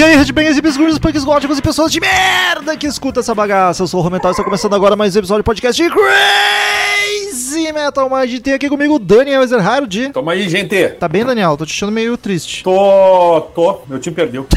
E aí, headbangers e bisgurdos, punks góticos e pessoas de merda que escuta essa bagaça. Eu sou o Romental e está começando agora mais um episódio do podcast de Crazy Metal Mind. Tem aqui comigo o Daniel Ezerhard. Toma aí, gente. Tá bem, Daniel? Tô te achando meio triste. Tô, tô. Meu time perdeu.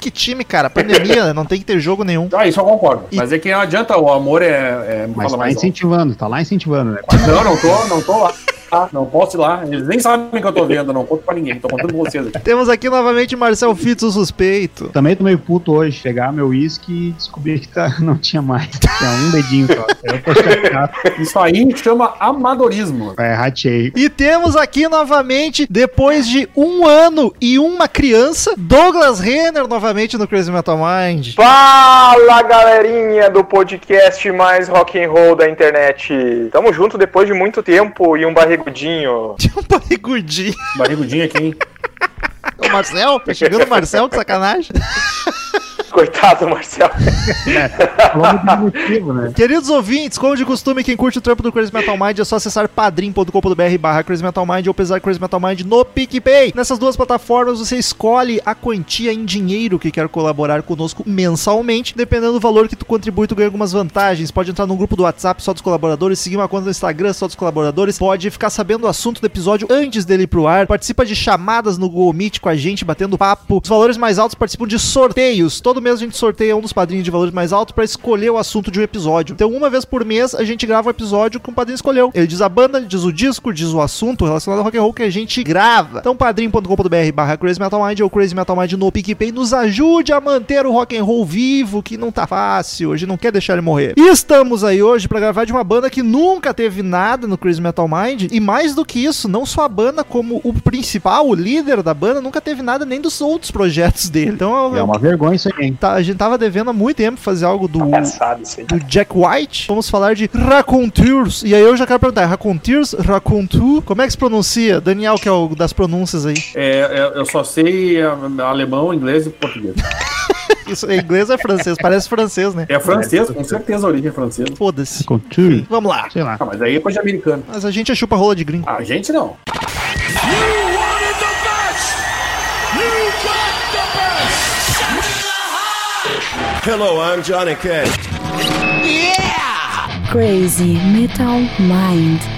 Que time, cara? Pandemia, não tem que ter jogo nenhum. Ah, isso eu concordo. Mas é que não adianta, o amor é. é Mas tá mais alto. incentivando, tá lá incentivando, né? Não, não tô, não tô lá. Ah, Não posso ir lá. Eles nem sabem que eu tô vendo, não conto pra ninguém. Tô contando com vocês aqui. Temos aqui novamente Marcel Fitz, o suspeito. Também tô meio puto hoje, pegar meu uísque e descobrir que tá, não tinha mais. Tinha um dedinho só. Eu tô chateado. Isso aí chama amadorismo. É, ratei. E temos aqui novamente, depois de um ano e uma criança, Douglas Renner novamente no Crazy Metal Mind. Fala galerinha do podcast mais rock and roll da internet. Tamo junto depois de muito tempo e um barrigudinho. Tinha um barrigudinho. Barrigudinho aqui, hein? O Marcel? Tá chegando o Marcel, que sacanagem. Coitado, Marcelo. Falando de motivo, né? Queridos ouvintes, como de costume, quem curte o trampo do Crazy Metal Mind é só acessar padrim.com.br barra Crazy Metal Mind ou pesar Crazy Metal Mind no PicPay. Nessas duas plataformas você escolhe a quantia em dinheiro que quer colaborar conosco mensalmente. Dependendo do valor que tu contribui, tu ganha algumas vantagens. Pode entrar num grupo do WhatsApp só dos colaboradores, seguir uma conta no Instagram só dos colaboradores, pode ficar sabendo o assunto do episódio antes dele ir pro ar, participa de chamadas no Google Meet com a gente, batendo papo. Os valores mais altos participam de sorteios. Todo mês a gente sorteia um dos padrinhos de valores mais altos pra escolher o assunto de um episódio. Então, uma vez por mês, a gente grava um episódio que o padrinho escolheu. Ele diz a banda, diz o disco, diz o assunto relacionado ao rock and roll que a gente grava. Então, padrim.com.br barra Crazy Metal Mind ou Crazy Metal Mind no PicPay nos ajude a manter o rock and roll vivo, que não tá fácil, hoje não quer deixar ele morrer. E estamos aí hoje pra gravar de uma banda que nunca teve nada no Crazy Metal Mind, e mais do que isso, não só a banda, como o principal, o líder da banda, nunca teve nada nem dos outros projetos dele. Então, É uma vergonha isso aí, tá- a gente tava devendo há muito tempo fazer algo do, aí. do Jack White. Vamos falar de Raconteurs. E aí eu já quero perguntar, Raconteurs, Racontu, como é que se pronuncia? Daniel, que é o das pronúncias aí. É, é, eu só sei ah, alemão, inglês e português. Isso é inglês ou é francês? Parece francês, né? É francês, com certeza a origem é francesa. Foda-se. Vamos lá. sei lá. Ah, mas aí é coisa de americano. Mas a gente é chupa rola de gringo. A gente não. Hello, I'm Johnny Cash. Yeah! Crazy Metal Mind.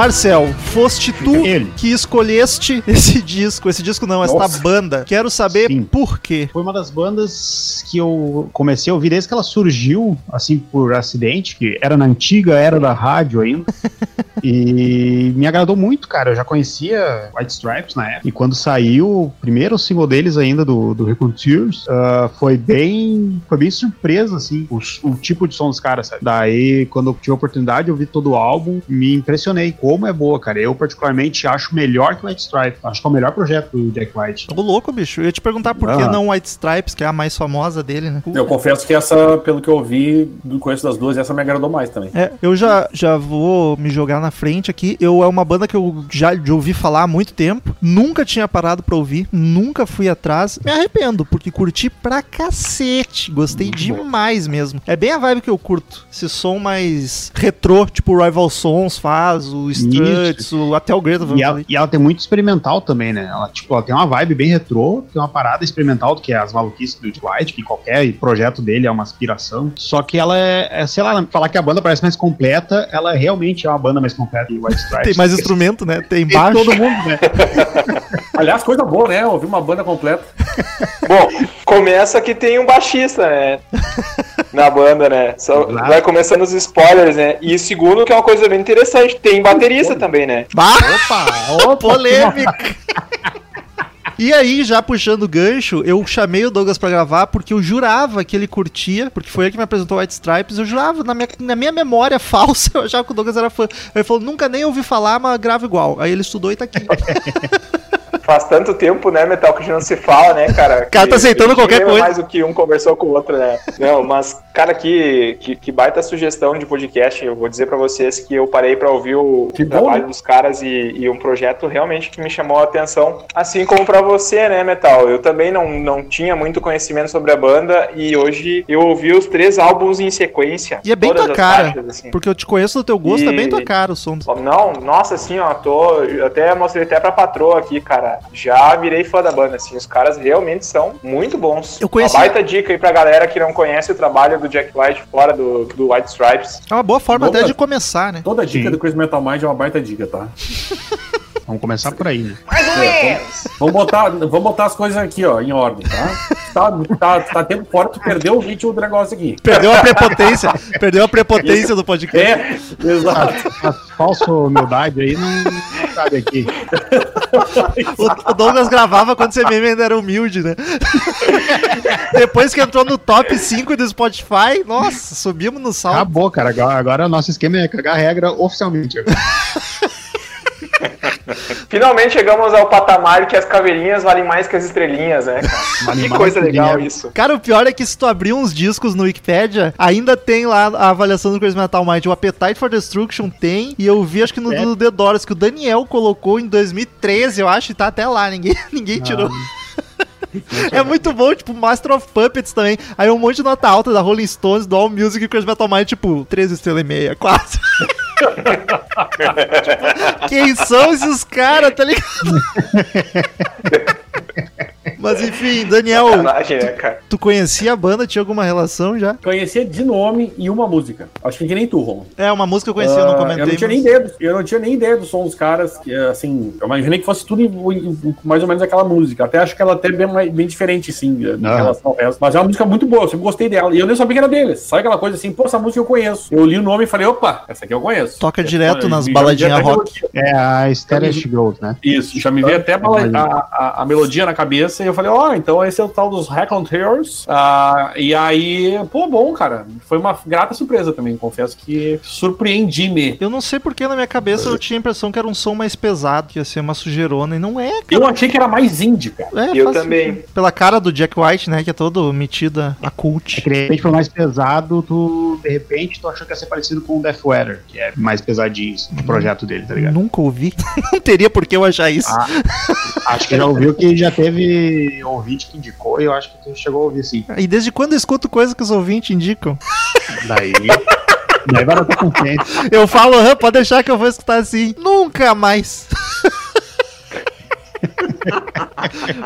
Marcel, foste tu Ele. que escolheste esse disco. Esse disco não, esta Nossa. banda. Quero saber Sim. por quê. Foi uma das bandas que eu comecei a ouvir desde que ela surgiu, assim, por acidente, que era na antiga era da rádio ainda. e me agradou muito, cara. Eu já conhecia White Stripes na época. E quando saiu o primeiro single deles ainda, do, do Reconciliers, ah, foi bem foi bem surpresa, assim, o, o tipo de som dos caras, sabe? Daí, quando eu tive a oportunidade de ouvir todo o álbum, me impressionei. Como é boa, cara. Eu, particularmente, acho melhor que o White Stripes. Acho que é o melhor projeto do Jack White. Ô louco, bicho. Eu ia te perguntar por que Ah. não White Stripes, que é a mais famosa dele, né? Eu confesso que essa, pelo que eu ouvi do conheço das duas, essa me agradou mais também. É, eu já, já vou me jogar na frente aqui. Eu é uma banda que eu já de ouvi falar há muito tempo. Nunca tinha parado pra ouvir, nunca fui atrás. Me arrependo, porque curti pra cacete. Gostei demais mesmo. É bem a vibe que eu curto. Esse som mais retrô, tipo o Rival Sons faz, o Struts, o, até o Greta Van E ela, Fleet. e ela tem muito experimental também, né? Ela, tipo, ela tem uma vibe bem retrô, tem uma parada experimental do que é as maluquices do White, que qualquer projeto dele é uma aspiração. Só que ela é, é, sei lá, falar que a banda parece mais completa, ela realmente é uma banda mais completa que White Stripes. Tem mais instrumento, né? Tem Tem baixo. todo mundo, né? Aliás, coisa boa, né? Ouvir uma banda completa. Bom, começa que tem um baixista, né? Na banda, né? Só vai começando os spoilers, né? E segundo, que é uma coisa bem interessante, tem baterista também, né? Bah, Opa, opa, polêmica. E aí, já puxando o gancho, eu chamei o Douglas pra gravar porque eu jurava que ele curtia, porque foi ele que me apresentou White Stripes, eu jurava, na minha, na minha memória falsa, eu achava que o Douglas era fã. Ele falou, nunca nem ouvi falar, mas grava igual. Aí ele estudou e tá aqui. Faz tanto tempo, né, Metal, que a gente não se fala, né, cara? cara tá aceitando qualquer coisa. mais o que um conversou com o outro, né? Não, mas, cara, que, que, que baita sugestão de podcast. Eu vou dizer pra vocês que eu parei pra ouvir o Que bom, trabalho né? dos caras e, e um projeto realmente que me chamou a atenção. Assim como pra você, né, Metal? Eu também não, não tinha muito conhecimento sobre a banda e hoje eu ouvi os três álbuns em sequência. E é bem tua cara, assim. porque eu te conheço do teu gosto, é bem E- tua cara o som. Não, nossa, assim, ó, tô. Eu até mostrei até pra patroa aqui, cara. Já virei fã da banda, assim. Os caras realmente são muito bons. Eu conheci- Uma baita dica aí pra galera que não conhece o trabalho do Jack White fora do, do White Stripes. É uma boa forma até de começar, né? Toda dica Sim. do Chris Metal Mind é uma baita dica, tá? Vamos começar por aí, né? Vamos botar, vamos botar as coisas aqui, ó, em ordem, tá? Tá, tá, tá tempo fora, tu perdeu o ritmo do negócio aqui. Perdeu a prepotência, perdeu a prepotência do podcast. É, exato. A falsa humildade aí não, cabe aqui. O, o Douglas gravava quando você mesmo ainda era humilde, né? Depois que entrou no top 5 do Spotify, nossa, subimos no salto. Acabou, cara. Agora, agora o nosso esquema é cagar a regra oficialmente. Finalmente chegamos ao patamar que as caveirinhas valem mais que as estrelinhas, né? Vale que coisa legal dinheiro. isso. Cara, o pior é que se tu abrir uns discos no Wikipedia, ainda tem lá a avaliação do Crazy Metal Mind. O Appetite for Destruction tem, e eu vi acho que no É. do The Doors, que o Daniel colocou em 2013, eu acho, e tá até lá, ninguém, ninguém tirou. É muito bom, tipo, Master of Puppets também. Aí um monte de nota alta da Rolling Stones, do All Music e Crazy Metal Mind, tipo, 13 estrelas e meia, 4. Tipo, quem são esses caras, tá ligado? Mas enfim, Daniel, Sacanagem, né, cara? tu conhecia a banda? Tinha alguma relação já? Conhecia de nome e uma música. Acho que nem tu, Ron. É, uma música que eu conhecia, eu não Ah, comentei. eu não tinha mas- nem ideia, do- eu não tinha nem ideia do som dos caras, que, assim, eu imaginei que fosse tudo em- em- mais ou menos aquela música. Até acho que ela até é bem, bem diferente, sim, em Ah. relação ao resto. Mas é uma música muito boa, eu sempre gostei dela. E eu nem sabia que era deles. Sabe aquela coisa assim, pô, essa música eu conheço. Eu li o nome e falei, opa, essa aqui eu conheço. Toca direto e- nas baladinhas rock. É a Stereo Girls, né? Isso, já me veio até a, a- a- a melodia na cabeça e eu falei, ó, então esse é o tal dos Raconteurs. Ah, e aí, pô, bom, cara. Foi uma grata surpresa também, confesso que surpreendi-me. Eu não sei porque na minha cabeça eu tinha a impressão que era um som mais pesado, que ia ser uma sujeirona, e não é, cara. Eu achei que era mais indie, cara. É, Eu faz também. Pela cara do Jack White, né, que é todo metida a É cult. que de repente foi mais pesado, tu, de repente, tu achou que ia ser parecido com o Death Weather, que é mais pesadinho o projeto dele, tá ligado? Nunca ouvi. não teria por que eu achar isso. Ah, acho que já ouviu que já teve ouvinte que indicou e eu acho que tu chegou a ouvir sim. E desde quando eu escuto coisa que os ouvintes indicam? Daí. daí vai bater consciência. Eu falo, "Aham, pode deixar que eu vou escutar assim. Nunca mais.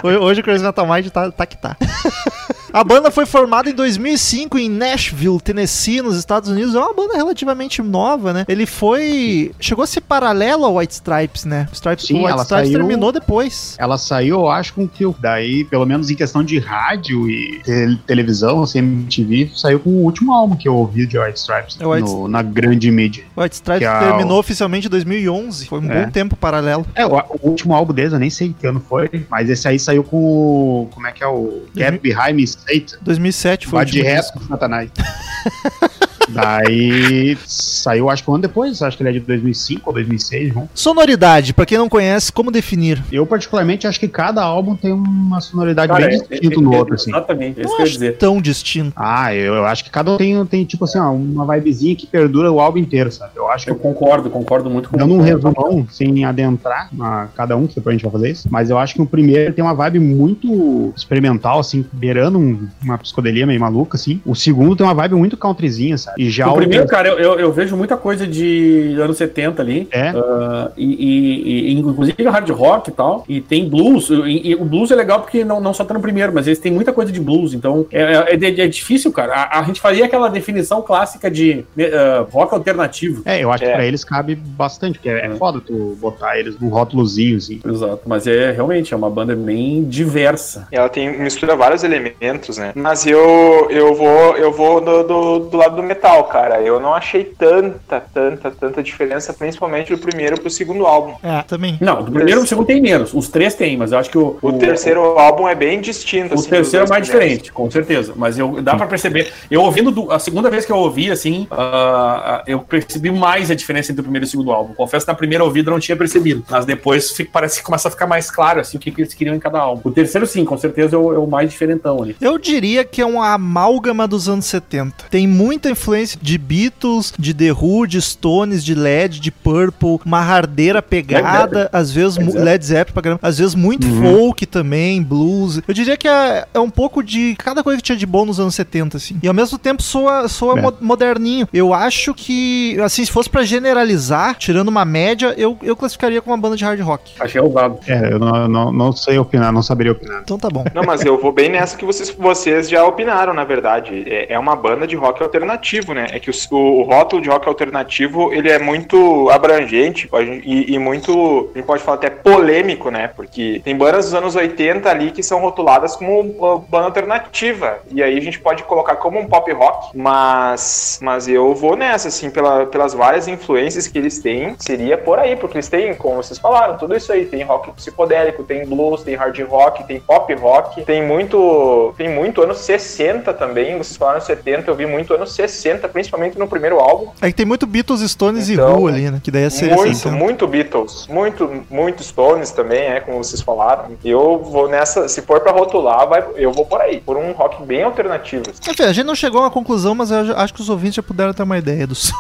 Hoje- Hoje o Crazy Metal Mind tá, tá que tá. A banda foi formada em 2005 em Nashville, Tennessee, nos Estados Unidos. É uma banda relativamente nova, né? Ele foi. Chegou a ser paralelo ao White Stripes, né? O, Stripes, Sim, o White ela Stripes saiu- terminou depois. Ela saiu, eu acho, com o Kill. Daí, pelo menos em questão de rádio e te- televisão, assim, MTV, saiu com o último álbum que eu ouvi de White Stripes É, White- no- na grande mídia. White Stripes Que é terminou oficialmente em 2011. Foi um É. bom tempo paralelo. É, o, o último álbum deles, eu nem sei que ano foi, mas esse aí saiu com. Como é que é o. Get Behind Satan. 2007 foi o Vai de último reto disco. Satanás. Daí saiu, acho que um ano depois, acho que ele é de 2005 ou 2006, vamos. Sonoridade, pra quem não conhece, como definir? Eu, particularmente, acho que cada álbum tem uma sonoridade Cara, bem é- distinta é- no é- outro, assim. Exatamente, é isso que eu ia acho dizer. tão distinto. Ah, eu, eu acho que cada um tem, tem tipo assim, ó, uma vibezinha que perdura o álbum inteiro, sabe? Eu acho que Eu concordo, concordo muito com Dando um resumão, sem adentrar a cada um, que depois a gente vai fazer isso, mas eu acho que o primeiro tem uma vibe muito experimental, assim, beirando um- uma psicodelia meio maluca, assim. O segundo tem uma vibe muito countryzinha, sabe? E já O o, primeiro, cara, eu, eu, eu vejo muita coisa de anos 70 ali. É, ah, e, e- e- inclusive hard rock e tal. E tem blues. E, e o blues é legal porque não, não só tá no primeiro, mas eles têm muita coisa de blues. Então é, é, é- é difícil, cara. A, a gente faria aquela definição clássica de ah, rock alternativo. é, eu acho É. que pra eles cabe bastante, porque é, é foda tu botar eles num rótulozinho, assim. Exato. Mas é realmente é uma banda bem diversa. Ela tem mistura vários elementos, né? Mas eu eu vou eu vou do, do, do lado do metal metal, cara. Eu não achei tanta, tanta, tanta diferença, principalmente do primeiro pro segundo álbum. É, também. Não, do primeiro pro segundo tem menos. Os três tem, mas eu acho que o. O, terceiro álbum é bem distinto. O assim, terceiro é mais primeiros. diferente, com certeza. Mas eu, dá pra perceber. Eu ouvindo do- a segunda vez que eu ouvi, assim, ah, eu percebi mais a diferença entre o primeiro e o segundo álbum. Confesso que na primeira ouvida eu não tinha percebido. Mas depois fica- parece que começa a ficar mais claro, assim, o que, que eles queriam em cada álbum. O terceiro, sim, com certeza é o, é o mais diferentão ali. Eu diria que é uma amálgama dos anos 70. Tem muita influência de Beatles, de The Who, de Stones, de LED, de Purple, uma hardeira pegada, às vezes Led Zeppelin. Led Zeppelin pra caramba, às vezes muito folk também, blues. Eu diria que é, é um pouco de cada coisa que tinha de bom nos anos 70, assim. E ao mesmo tempo soa, soa É. mo- moderninho. Eu acho que, assim, se fosse pra generalizar, tirando uma média, eu, eu classificaria como uma banda de hard rock. Achei ousado. É, eu não, não, não sei opinar, não saberia opinar. Então tá bom. Não, mas eu vou bem nessa que vocês, vocês já opinaram, na verdade. É, é uma banda de rock alternativo, né? É que o, o, rótulo de rock alternativo, ele é muito abrangente pode- e, e muito, a gente pode falar até polêmico, né? Porque tem bandas dos anos 80 ali que são rotuladas como uh, banda alternativa. E aí a gente pode colocar como um pop rock, mas, mas eu vou nessa, assim, pela, pelas várias influências que eles têm, seria por aí, porque eles têm, como vocês falaram, tudo isso aí. Tem rock psicodélico, tem blues, tem hard rock, tem pop rock, tem muito. Tem muito anos 60 também. Vocês falaram 70, eu vi muito anos 60, principalmente no primeiro álbum. É que tem muito Beatles, Stones e Então, Who ali, né? Que daí seria Muito, 60. muito Beatles, muito, muito Stones também, é, como vocês falaram. Eu vou nessa, se for pra rotular, vai, eu vou por aí, por um rock bem alternativo. Enfim, a gente não chegou a uma conclusão, mas eu já- acho que os ouvintes já puderam ter uma ideia do som.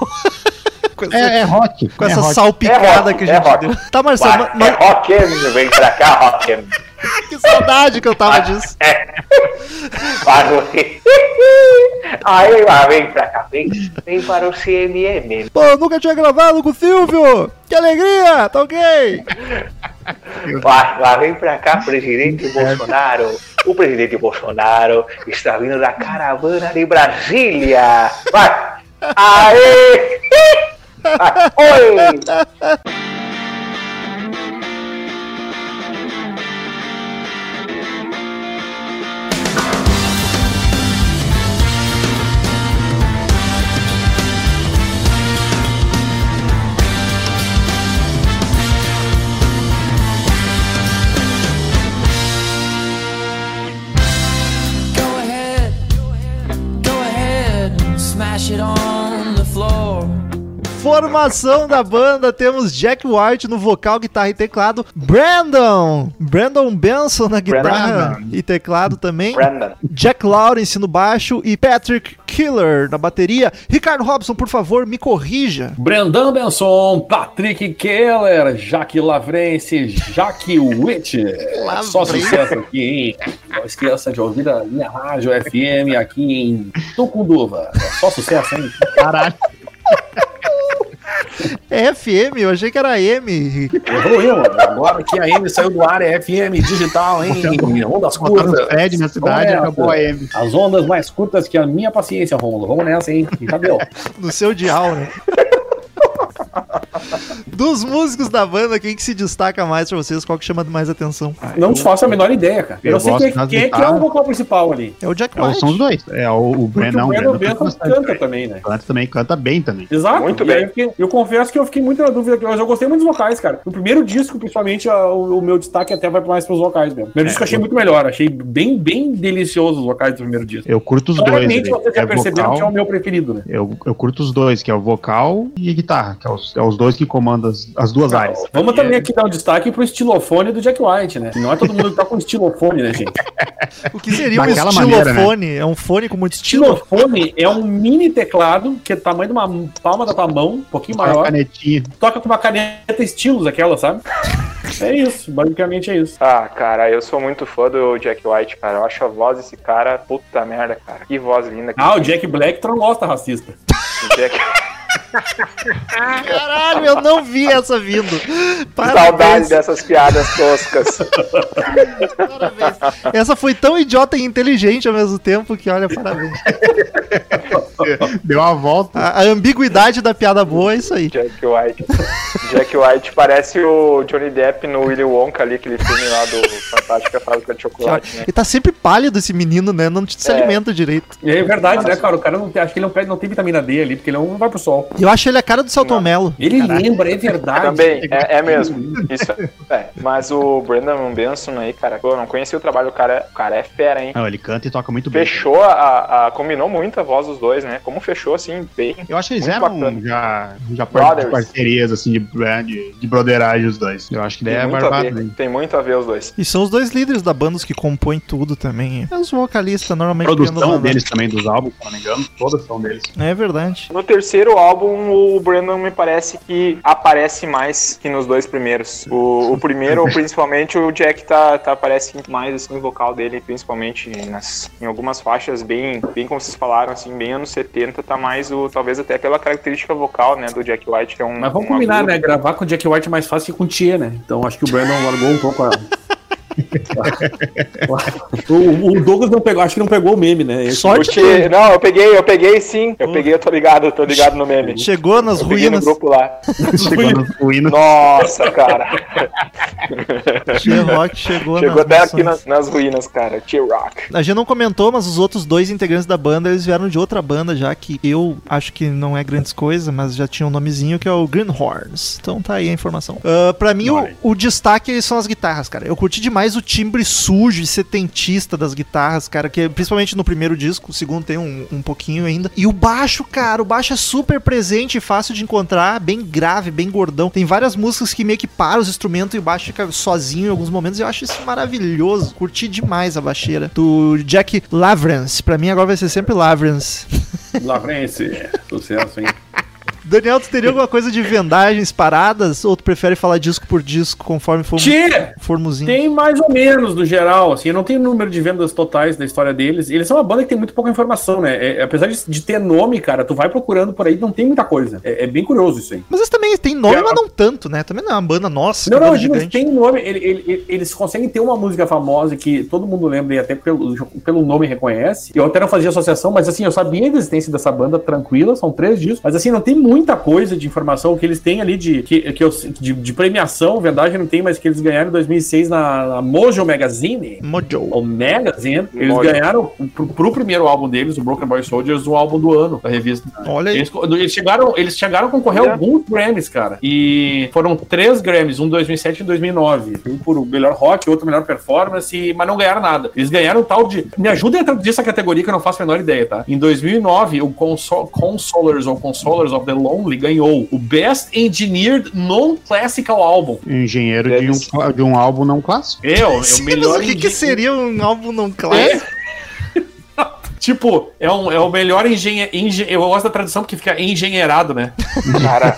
com essa, É, é rock. com é essa rock. salpicada É rock, que a é gente rock. deu. Tá, Marcelo, Vai, ma- é rock, vem pra cá, rock. que saudade que eu tava disso. Para o... Aí, vai, vem pra cá, vem, vem para o CMM. Pô, eu nunca tinha gravado com o Silvio! Que alegria! Tá ok? Vai, vai, vem pra cá, presidente Bolsonaro. O presidente Bolsonaro está vindo da caravana de Brasília. Vai! Aê! Vai, Oi! Formação da banda, temos Jack White no vocal, guitarra e teclado, Brandon! Brandon Benson na guitarra Brandon. e teclado também, Brandon. Jack Lawrence no baixo e Patrick Killer na bateria. Ricardo Robson, por favor, me corrija. Brandon Benson, Patrick Keller, Jaque Lavrense, Jaque Witt. Só sucesso aqui, hein? Não esqueça de ouvir a minha rádio FM aqui em Tucunduva. Só sucesso, hein? Caralho. É FM, eu achei que era M. Errou eu, mano. Agora que a M saiu do ar é FM digital, hein? Ondas Botando curtas. Fred na cidade Vamos acabou a. M. As ondas mais curtas que a minha paciência, Romulo. Vamos nessa, hein? Deu. No seu dial, né? Dos músicos da banda, quem que se destaca mais pra vocês? Qual que chama mais atenção? Não te faço a menor ideia, cara. Eu, Eu não sei quem, das quem, quem é o vocal principal ali. É o Jack É, White. são os dois. É o, o Brandon. o Benson canta também, né? Canta também, canta bem também. Exato. Muito E bem. Eu, eu confesso que eu fiquei muito na dúvida, mas eu gostei muito dos vocais, cara. No primeiro disco, principalmente, a- o, o meu destaque até vai mais pros vocais mesmo. O primeiro disco eu achei muito melhor, achei bem, bem delicioso os vocais do primeiro disco. Eu curto os dois. Claramente vocês já É perceberam vocal, que é o meu preferido, né? eu, eu curto os dois, que é o vocal e a guitarra, que é os, é os dois que comandam as, as duas áreas. Vamos também aqui dar um destaque pro estilofone do Jack White, né? Não é todo mundo que tá com estilofone, né, gente? O que seria um Daquela estilofone? maneira, né? É um fone com muito estilo. Estilofone é um mini teclado que é do tamanho de uma palma da tua mão, um pouquinho Uma maior. canetinha. Toca com uma caneta estilos, aquela, sabe? É isso, basicamente é isso. Ah, cara, eu sou muito fã do Jack White, cara. Eu acho a voz desse cara, puta merda, cara. Que voz linda. que Ah, o. Jack Black tu não gosta racista. Jack... Caralho, eu não vi essa vindo. Saudade dessas piadas toscas. parabéns. Essa foi tão idiota e inteligente ao mesmo tempo que, olha, parabéns. Deu uma volta. A, a ambiguidade da piada boa é isso aí. Jack White. Jack White parece o Johnny Depp no Willy Wonka ali, aquele filme lá do Fantástica Fábrica de Chocolate, né? Ele tá sempre pálido esse menino, né? Não se É. alimenta direito. E é verdade, né, cara? O cara não tem, acho que ele não, não tem vitamina D ali, porque ele não vai pro sol. E eu acho ele a cara do Celton. Mello. Ele lembra, é verdade. Também, é, é mesmo. Isso é. é. Mas o Brandon Benson aí, cara, pô, eu não conheci o trabalho, o cara, o cara é fera, hein? Não, ele canta e toca muito bem. Fechou a, a- Combinou muito a voz dos dois, né? Como fechou, assim, bem. Eu acho que eles eram bacana. já, já Brothers. de parcerias, assim, de, de, de broderagem os dois. Eu acho que daí Tem é muito, a barbado, ver, tem muito a ver os dois. E são os dois líderes da banda os que compõem tudo também. É os vocalistas, A normalmente. que produção deles também, dos álbuns, se não me engano, todas são deles. É verdade. No terceiro álbum, o Brandon me parece que aparece mais que nos dois primeiros. O, o primeiro, principalmente, o Jack tá, tá aparece mais assim, o vocal dele, principalmente nas, em algumas faixas bem, bem como vocês falaram, assim, bem anos 70, tá mais o, talvez até pela característica vocal, né, do Jack White, que é um. Mas vamos um combinar, agudo. né? Gravar com o Jack White é mais fácil que com o Tia, né? Então acho que o Brandon largou um pouco a. o, o Douglas não pegou, acho que não pegou o meme, né? Esse- Sorte não, eu peguei, eu peguei sim. Eu peguei, eu tô ligado, eu tô ligado no meme. Chegou nas Eu peguei no ruínas. grupo lá. Chegou no ruína. Nossa, cara. T-Rock chegou, Chegou nas até aqui nas, nas ruínas, cara. T-Rock. A gente não comentou, mas os outros dois integrantes da banda, eles vieram de outra banda já, que eu acho que não é grandes coisas, mas já tinha um nomezinho, que é o Greenhorns. Então tá aí a informação. Ah, pra mim, o, o destaque são as guitarras, cara. Eu curti demais o timbre sujo e setentista das guitarras, cara, que principalmente no primeiro disco, o segundo tem um, um pouquinho ainda. E o baixo, cara, o baixo é super presente e fácil de encontrar, bem grave, bem gordão. Tem várias músicas que meio que param os instrumentos e o baixo fica sozinho em alguns momentos. e Eu acho isso maravilhoso. Curti demais a baixeira. Do Jack Lavrance. Pra mim agora vai ser sempre Lavrance. Lavrense, sucesso, hein? Daniel, tu teria alguma coisa de vendagens paradas? Ou tu prefere falar disco por disco conforme for, Tia! formozinho? Tem mais ou menos no geral, assim, eu não tenho número de vendas totais da história deles. Eles são uma banda que tem muito pouca informação, né? É, apesar de, de ter nome, cara, tu vai procurando por aí, não tem muita coisa. É, é bem curioso isso aí. Mas eles também têm nome, É, mas não tanto, né? Também não é uma banda nossa, Não, não, gigante. tem nome, ele- ele- ele- eles conseguem ter uma música famosa que todo mundo lembra e até pelo, pelo nome reconhece. Eu até não fazia associação, mas assim, eu sabia da existência dessa banda tranquila, são três discos, mas assim, não tem muita coisa de informação que eles têm ali de, que, que eu- de, de premiação, verdade não tem, mas que eles ganharam em 2006 na, na Mojo Magazine. Mojo. O Magazine, eles Mojo. ganharam pro, pro primeiro álbum deles, o Broken Boy Soldiers, o álbum do ano da revista. Olha aí. Eles, eles chegaram, eles chegaram a concorrer a Olha. alguns Grammys, cara. E foram três Grammys, um em 2007 e um em 2009. Um por melhor rock, outro melhor performance, mas não ganharam nada. Eles ganharam tal de. Me ajudem a traduzir essa categoria que eu não faço a menor ideia, tá? Em 2009, o Consol Consolers ou Consolers of the Lonely ganhou o Best Engineered Non-Classical Album. Engenheiro de um, de um álbum não clássico. É, o, é melhor. mas o que, que seria um álbum não clássico? Tipo, é, um, é o melhor engenhe... engen- Eu gosto da tradução porque fica engenheirado, né? Cara,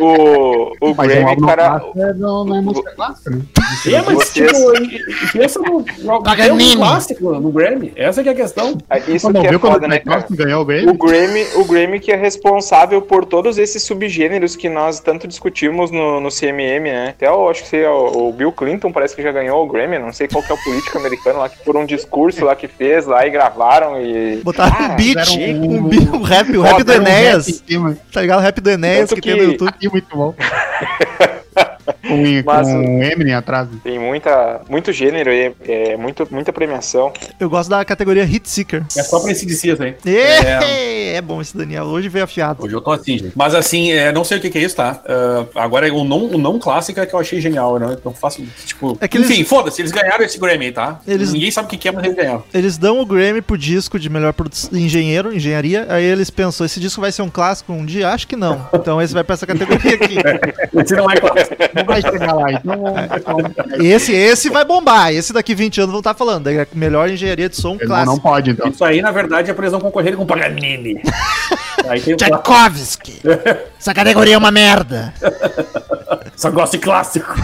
o, o, o um Grammy, não cara. clássico é, não, não é música clássica, né? É, mas Vocês- tipo, pensa no, no, é um clássico no Grammy. Essa que é a questão. Isso Quando que é viu quando foda, o né, cara? Tyson ganhou o O Grammy? Grammy, o Grammy que é responsável por todos esses subgêneros que nós tanto discutimos no, no CMM, né? Até eu acho que o, o Bill Clinton parece que já ganhou o Grammy, não sei qual que é o político americano lá, que por um discurso lá que fez lá e gravaram e... Botaram Cara, um beat, um, um- um rap, o rap do rap Enéas. cima. Tá ligado? O rap do Enéas Tanto que, tem no que- YouTube. E muito bom. com, Mas- com Eminem atrás. Tem muita, muito gênero aí, é, muito, muita premiação. Eu gosto da categoria Hit Seeker. É só pra esse de aí. É, é bom esse Daniel. Hoje veio afiado. Hoje eu tô assim, gente. Mas assim, é, não sei o que, que é isso, tá? Ah, agora, o não, o não clássico é que eu achei genial, né? Não faço, tipo... É que eles- Enfim, foda-se, eles ganharam esse Grammy aí, tá? Eles- Ninguém sabe o que, que é, mas eles ganharam. Eles dão o Grammy pro disco de melhor produ- engenheiro, engenharia. Aí eles pensam, esse disco vai ser um clássico um dia? Acho que não. Então esse vai pra essa categoria aqui. Esse não é clássico. Vai chegar lá, então. Esse, esse vai bombar. Esse daqui 20 anos vão estar falando. É melhor engenharia de som Não, clássico. não pode, então. Isso aí, na verdade, é pra eles não concorrerem com o Paganini. Tchaikovsky. Essa categoria é uma merda. Só gosto de clássico.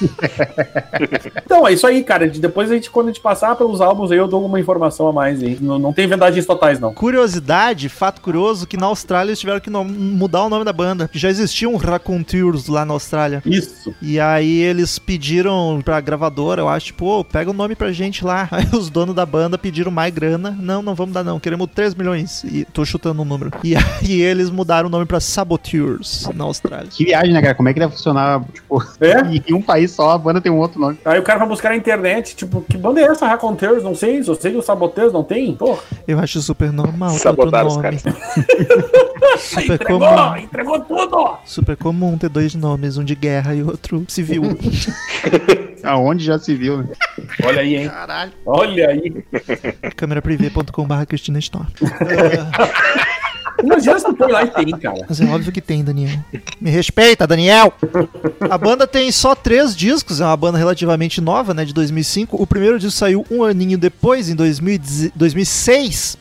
Então, é isso aí, cara. De- Depois a gente, quando a gente passar pelos álbuns aí, eu dou alguma informação a mais aí. Não, não tem vendagens totais, não. Curiosidade, fato curioso, que na Austrália eles tiveram que no- mudar o nome da banda. que Já existiam Raconteurs lá na Austrália. Isso. E aí eles pediram pra gravadora, eu acho, tipo, ô, pega o nome pra gente lá. Aí os donos da banda pediram mais grana. Não, não vamos dar não, queremos 3 milhões. E tô chutando um número. E aí eles mudaram o nome pra Saboteurs na Austrália. Que viagem, né, cara? Como é que deve funcionar, tipo, É? em um país só a banda tem um outro nome. Aí o cara vai buscar na internet, tipo, que banda é essa? Raconteurs? Não sei. Só sei que os saboteurs não tem. Porra. Eu acho super normal. ter Sabotaram outro os nome. super Entregou, comum. entregou tudo. Super comum ter dois nomes, um de guerra e outro civil. Aonde já se viu, né? Olha aí, hein? Caralho. Olha aí. Câmeraprivê.com.br Cristina Store. Imagina se tu põe lá e tem, cara. Mas é óbvio que tem, Daniel. Me respeita, Daniel! A banda tem só três discos, é uma banda relativamente nova, né, de 2005. O primeiro disco saiu um aninho depois, em 2010 2006.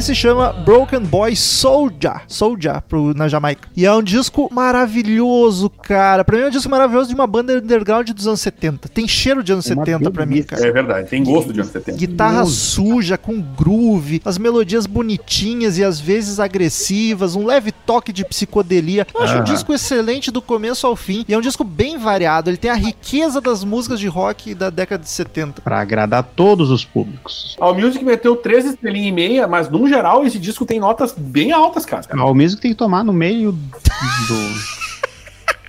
Ele se chama Broken Boy Soldier, Soldier pro, na Jamaica. E é um disco maravilhoso, cara. Pra mim é um disco maravilhoso de uma banda underground dos anos 70. Tem cheiro de anos Uma 70 pra mim, cara. É verdade. Tem gosto de anos 70. Guitarra suja, com groove, as melodias bonitinhas e às vezes agressivas, um leve toque de psicodelia. Eu acho um Aham. disco excelente do começo ao fim e é um disco bem variado. Ele tem a riqueza das músicas de rock da década de 70. Pra agradar todos os públicos. A Music meteu 13 estrelinhas e meia, mas no geral esse disco tem notas bem altas, cara. O mesmo que tem que tomar no meio do.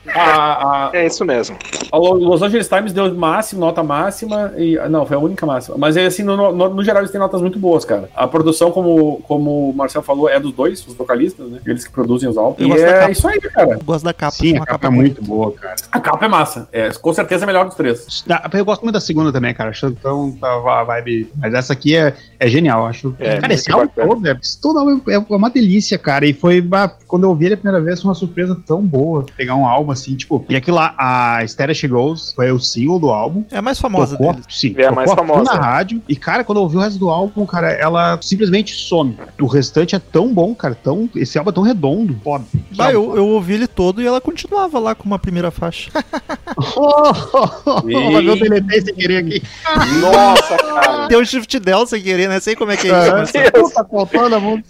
A, a, É isso mesmo. a Los Angeles Times deu máximo, nota máxima, e. Não, foi a única máxima. Mas é assim, no, no, no geral eles têm notas muito boas, cara. A produção, como, como o Marcel falou, é dos dois, os vocalistas, né? Eles que produzem os álbuns. Eu E gosto da é capa. isso aí, cara. Eu gosto da capa. Sim, uma a capa é muito boa, cara. A capa é massa. É, com certeza é a melhor dos três. Ah, Eu gosto muito da segunda também, cara. Acho tão a vibe. Mas essa aqui é, é genial. Acho. É, cara, esse álbum todo, é, álbum é uma delícia, cara. E foi quando eu ouvi ele a primeira vez, foi uma surpresa tão boa. Pegar um álbum assim, tipo. E aquilo lá, a Stereo She Goes foi o single do álbum. É a mais famosa tocou, deles. sim, É a mais famosa. na rádio. E, cara, quando eu ouvi o resto do álbum, cara, ela simplesmente some. O restante é tão bom, cara. Tão, esse álbum é tão redondo. Foda. Bah, eu, eu ouvi ele todo e ela continuava lá com uma primeira faixa. Vai ver o deletei sem querer aqui. Nossa, cara. Deu o shift del sem querer, né? Sei como é que é isso. Tá faltando a mão.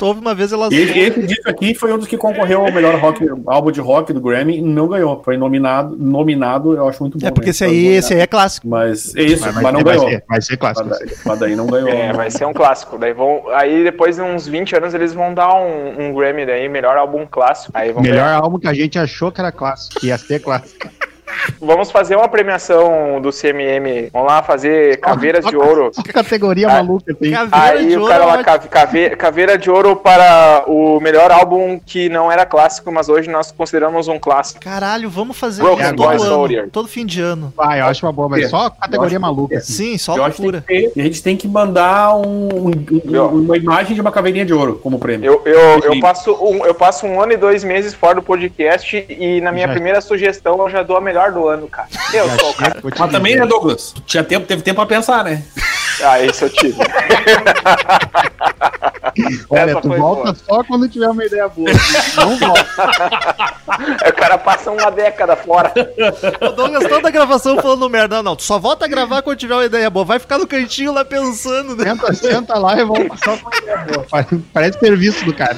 Ouve uma vez ela E esse, esse disco aqui foi um dos que concorreu ao melhor rock, álbum de rock do Grammy e não ganhou. Foi nominado, nominado eu acho muito bom. É porque né? esse aí, esse aí é clássico. Mas é isso, Vai, mas, vai não vai ganhou. ser, vai ser clássico. Mas daí, mas daí não ganhou. É, vai ser um clássico. Daí vão, aí depois de uns 20 anos eles vão dar um, um Grammy daí, melhor álbum clássico. Aí vão Melhor ganhar. álbum que a gente achou que era clássico, que ia ser clássico. Vamos fazer uma premiação do CMM. Vamos lá fazer caveiras de ouro. Que categoria Ah, maluca tem. Caveira Aí de o cara é lá, cave- cave- caveira de ouro para o melhor álbum que não era clássico, mas hoje nós consideramos um clássico. Caralho, vamos fazer Broken todo ano, todo fim de ano. Vai, eu acho uma boa, mas só categoria maluca. assim. Sim, só Eu acho que tem loucura. ter- e a gente tem que mandar um- um- um- uma imagem de uma caveirinha de ouro como prêmio. Eu, eu, eu, passo um, eu passo um ano e dois meses fora do podcast e na minha Já- primeira sugestão eu já dou a melhor do ano, cara. Eu Já sou o cara. Mas também, né, Douglas? Tu tinha tempo, teve tempo pra pensar, né? Ah, isso eu tive. Olha, Essa tu volta boa. só quando tiver uma ideia boa. Não volta. o cara passa uma década fora. O Douglas toda a gravação falando merda. Não, não, tu só volta a gravar quando tiver uma ideia boa. Vai ficar no cantinho lá pensando, né? Senta, senta lá e volta só com uma ideia boa. Parece- serviço do cara.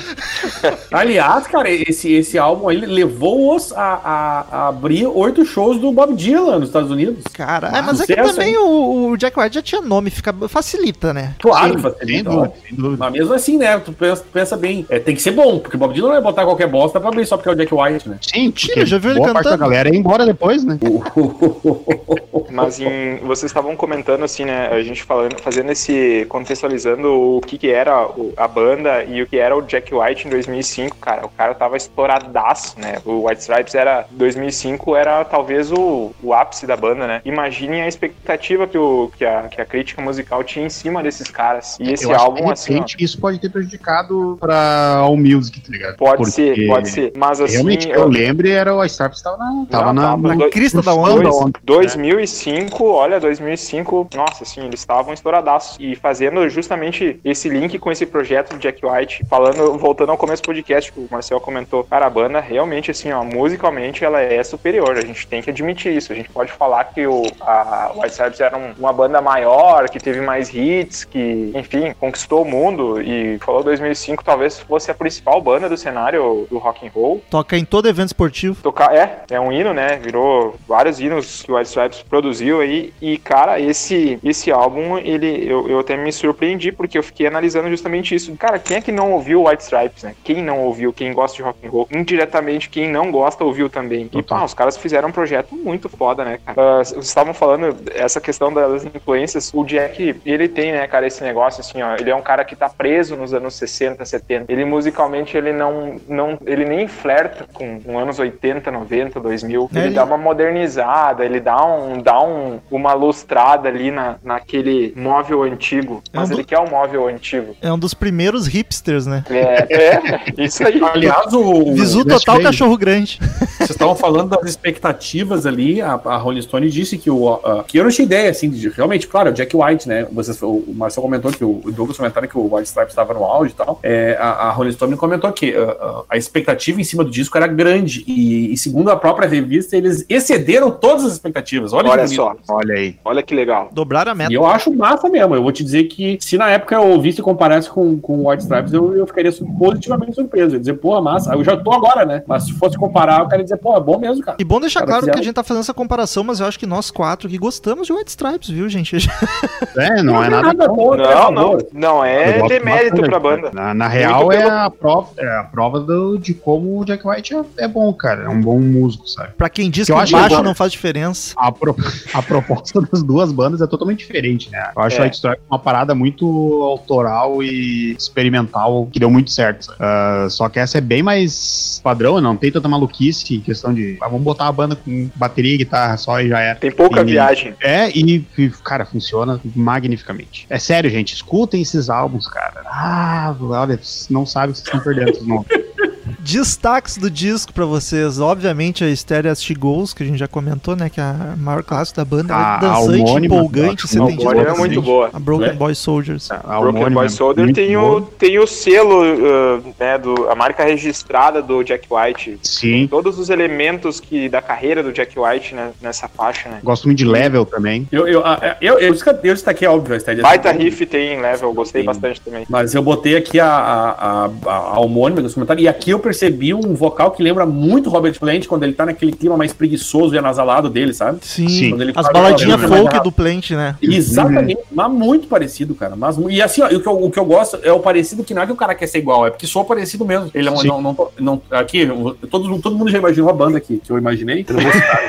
Aliás, cara, esse, esse álbum aí levou-os a, a- a abrir oito shows do Bob Dylan nos Estados Unidos. Cara, é, mas é que também o, o Jack White já tinha nome, fica, facilita, né? Claro, Sim, facilita, sem dúvida, sem dúvida. Mas mesmo assim, né? Tu pensa, pensa bem, é, tem que ser bom, porque Bob Dylan não vai botar qualquer bosta pra abrir só porque é o Jack White, né? Sim, Tira, porque já viu ele boa parte da cantando? galera ia embora depois, né? mas em, vocês estavam comentando assim, né? A gente falando, fazendo esse. contextualizando o que, que era o- a banda e o que era o Jack White em 2005, cara. O cara tava estouradaço, né? O White Stripes era. 2005 era talvez o, o ápice da banda, né? Imaginem a expectativa que, o, que, a, que a crítica musical tinha em cima desses caras. E esse Eu acho que, álbum, de assim. ó, isso pode ter prejudicado pra All Music, tá ligado? pode Porque ser, pode ser. Mas assim. Realmente, que eu lembro, era o Startups tava na. Tava Não, na. tava. Na crista da onda. 2005, olha, 2005, nossa, assim, eles estavam estouradaços. E fazendo justamente esse link com esse projeto do Jack White, falando, voltando ao começo do podcast que o Marcel comentou, cara, a banda realmente, assim, ó, musicalmente ela é superior, a gente tem que admitir isso. A gente pode falar que o a White Stripes era um- uma banda maior, que teve mais hits, que, enfim, conquistou o mundo e falou 2005 talvez fosse a principal banda do cenário do rock and roll. Toca em todo evento esportivo. Tocar, é, é um hino, né? Virou vários hinos que o White Stripes produziu aí. E, cara, esse, esse álbum, ele, eu, eu até me surpreendi, porque eu fiquei analisando justamente isso. Cara, quem é que não ouviu o White Stripes, né? Quem não ouviu, quem gosta de rock and roll, indiretamente, quem não gosta, ouviu também. E, pá, os caras fizeram um projeto muito foda, né, cara? Ah, vocês estavam falando essa questão das influências. O Jack, ele tem, né, cara, esse negócio assim, ó. Ele é um cara que tá preso nos anos 60, 70. Ele musicalmente, ele não, não ele nem flerta com, com anos 80, 90, 2000. É, Ele, ele- dá uma modernizada, ele dá, um, dá um, uma lustrada ali na, naquele móvel antigo. É um Mas do- ele quer um móvel antigo. É um dos primeiros hipsters, né? É, é isso aí. Aliás, o. Visu total cachorro grande. Vocês estavam falando das expectativas ali, a, a Rolling Stone disse que o. a- que eu não tinha ideia, assim, de, realmente, claro, é o Jack White, né? Vocês, o Marcel comentou que o, o Douglas comentaram que o White Stripes estava no auge e tal. É, a, a Rolling Stone comentou que a, a- a expectativa em cima do disco era grande. E, e segundo a própria revista, eles excederam todas as expectativas. Olha, Olha só, Olha aí. olha que legal. Dobraram a meta. E eu acho massa mesmo. Eu vou te dizer que se na época eu ouvisse e comparasse com, com o White Stripes, eu, eu ficaria positivamente surpreso. Eu ia dizer, pô, massa. Eu já tô agora, né? Mas se fosse comparar, eu queria dizer, pô, é bom mesmo, cara. E bom deixar Cara, claro que a gente tá fazendo essa comparação, mas eu acho que nós quatro que gostamos de White Stripes, viu, gente? É, não, é tem nada. contra, é a Não, não, não é demérito pra banda. Na, na real, Muito é pelo- a prova, é a prova do- de como o Jack White é, é bom, cara. É um bom músico, sabe? Pra quem diz Que que, eu o acho baixo não faz diferença. A, pro- a proposta das duas bandas é totalmente diferente, né? Eu acho É. Stripes uma parada muito autoral e experimental, que deu muito certo. sabe? Ah, só que essa é bem mais padrão, não tem tanta maluquice em questão de ah, vamos botar a banda com bateria e guitarra só e já era. Tem pouca E- viagem. É, e, e, cara, funciona magnificamente. É sério, gente, escutem esses álbuns, cara. Ah, olha, não sabe o que vocês estão perdendo. Destaques do disco pra vocês. Obviamente, a Stereo As She Goes, que a gente já comentou, né? Que é a maior clássico da banda. Ela A- é a dançante, homônima, empolgante, eu você tem A é muito boa. A Broken É. Boy Soldiers. A Broken homônima Boy é Soldier tem o, tem o selo, uh, né, do, a marca registrada do Jack White. Sim. Todos os elementos que, da carreira do Jack White né, nessa faixa, né? Gosto muito de Level também. Eu, eu, a- eu, eu, eu destaquei, óbvio, a. Baita riff tem em level, gostei Sim. bastante também. Mas eu botei aqui a, a, a, a, a homônima dos comentários, e aqui eu percebi um vocal que lembra muito Robert Plant quando ele tá naquele clima mais preguiçoso e anasalado dele, sabe? Sim, Sim. Quando ele as baladinhas folk do Plant, né? Exatamente, mas muito parecido, cara. Mas, e assim, ó, o, que eu, o que eu gosto é o parecido que não é que o cara quer ser igual, é porque soa parecido mesmo. Ele é um- não, não, não- aqui, todo, todo mundo já imaginou a banda aqui, que eu imaginei. Eu não vou citar.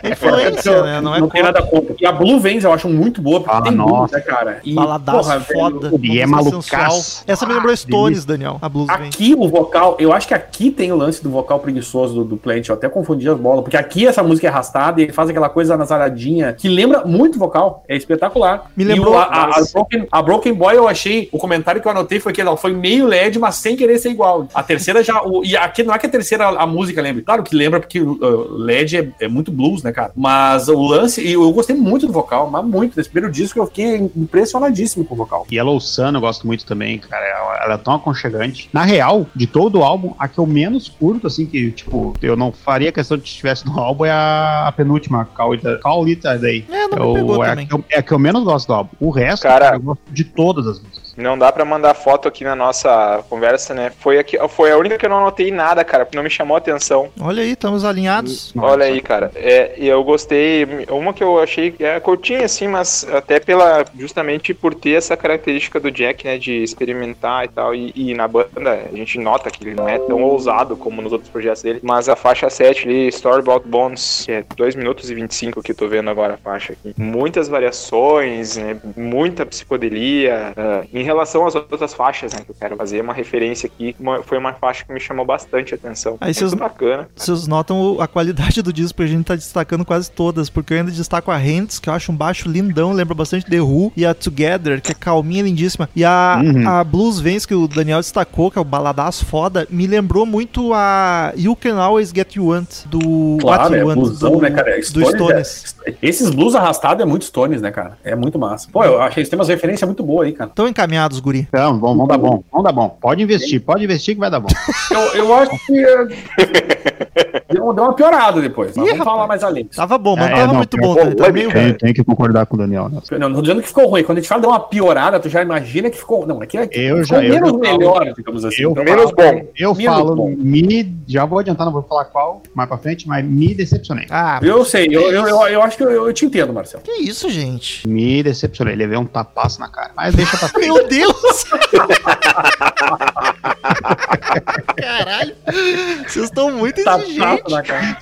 É né? Não é não tem nada contra. E a Blue Vans eu acho muito boa, porque Ah, tem blues, nossa. né, cara? E, Baladaço porra, velho, foda. E é malucaço. Essa me lembrou Ah, Stones, Daniel. A Blues. Aqui o vocal, eu acho que aqui tem o lance do vocal preguiçoso do, do Plant, eu até confundi as bolas, porque aqui essa música é arrastada e ele faz aquela coisa nasaradinha que lembra muito vocal, é espetacular. Me E lembrou- o- a, a- a. Broken, a Broken Boy eu achei, o comentário que eu anotei foi que ela foi meio LED, mas sem querer ser igual. A terceira já, o- e aqui não é que a terceira a música lembra, claro que lembra porque uh, LED é, é muito blues, né, cara? Mas o lance, e eu, eu gostei muito do vocal, mas muito, desse primeiro disco eu fiquei impressionadíssimo com o vocal. Yellow Sun eu gosto muito também, cara. Ela, ela é tão aconchegante. Na real, de todo o álbum, a que eu menos curto, assim, que, tipo, eu não faria questão de que estivesse no álbum é a, a penúltima, Call It, Call It a Day. É, não me Eu- pegou é, a também. que eu, é a que eu menos gosto do álbum. O resto, Cara- cara, eu gosto de todas as músicas. Não dá pra mandar foto aqui na nossa conversa, né? Foi, aqui, foi a única que eu não anotei nada, cara, porque não me chamou a atenção. Olha aí, estamos alinhados. Olha aí, cara. É, e eu gostei. Uma que eu achei que é curtinha, assim, mas até pela. Justamente por ter essa característica do Jack, né? De experimentar e tal. E, e na banda a gente nota que ele não é tão ousado como nos outros projetos dele. Mas a faixa 7 ali, Story About Bones, que é 2 minutos e 25 que eu tô vendo agora a faixa aqui. Muitas variações, né? Muita psicodelia. Ah, em relação às outras faixas, né? Que eu quero fazer uma referência aqui. uma- foi uma faixa que me chamou bastante atenção. Aí Muito vocês- bacana. Vocês notam a qualidade do disco, a gente tá destacando quase todas, porque eu ainda destaco a Hands, que eu acho um baixo lindão, lembra bastante The Who, e a Together, que é calminha, lindíssima, e a, Uhum. a Blues Vans, que o Daniel destacou, que é o baladaço foda, me lembrou muito a You Can Always Get You Want, do Claro, What é You Want, blusão, do, né, cara? É do Stones, Stones. é- esses blues arrastados é muito Stones, né, cara? É muito massa. Pô, eu achei que tem umas referências muito boas aí, cara. Estão encaminhados, guri. Então, vamos, vamos dar bom. Vamos dar bom. Pode investir, pode investir que vai dar bom. Eu, eu acho que. é, deu, deu uma piorada depois. Mas Ih, vamos rapaz. falar mais além. Tava bom, mas É, não tava não, muito bom, tá? Tá meio... Tenho, tenho que concordar com o Daniel. né? Não, não tô dizendo que ficou ruim. Quando a gente fala deu uma piorada, tu já imagina que ficou. Não, aqui é Eu já- eu menos já falo- melhor, digamos assim. eu- Então, Menos bom. Eu Menos falo, bom. me. Já vou adiantar, não vou falar qual mais pra frente, mas me decepcionei. Ah, Eu sei, eu, eu, eu, eu acho que eu, eu te entendo, Marcelo. que isso, gente? Me decepcionei. Levei um tapaço na cara. Mas deixa pra frente. Meu Deus! Caralho! Vocês estão muito Tá exigentes. cara.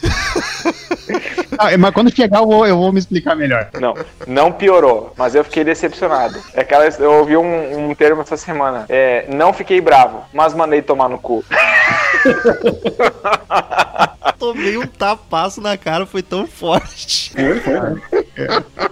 Ah, mas quando chegar, eu vou, eu vou me explicar melhor. Não, não piorou, mas eu fiquei decepcionado. É aquela, eu ouvi um, um termo essa semana. É, não fiquei bravo, mas mandei tomar no cu. Tomei um tapaço na cara, foi tão forte. Foi, foi, né? Segundo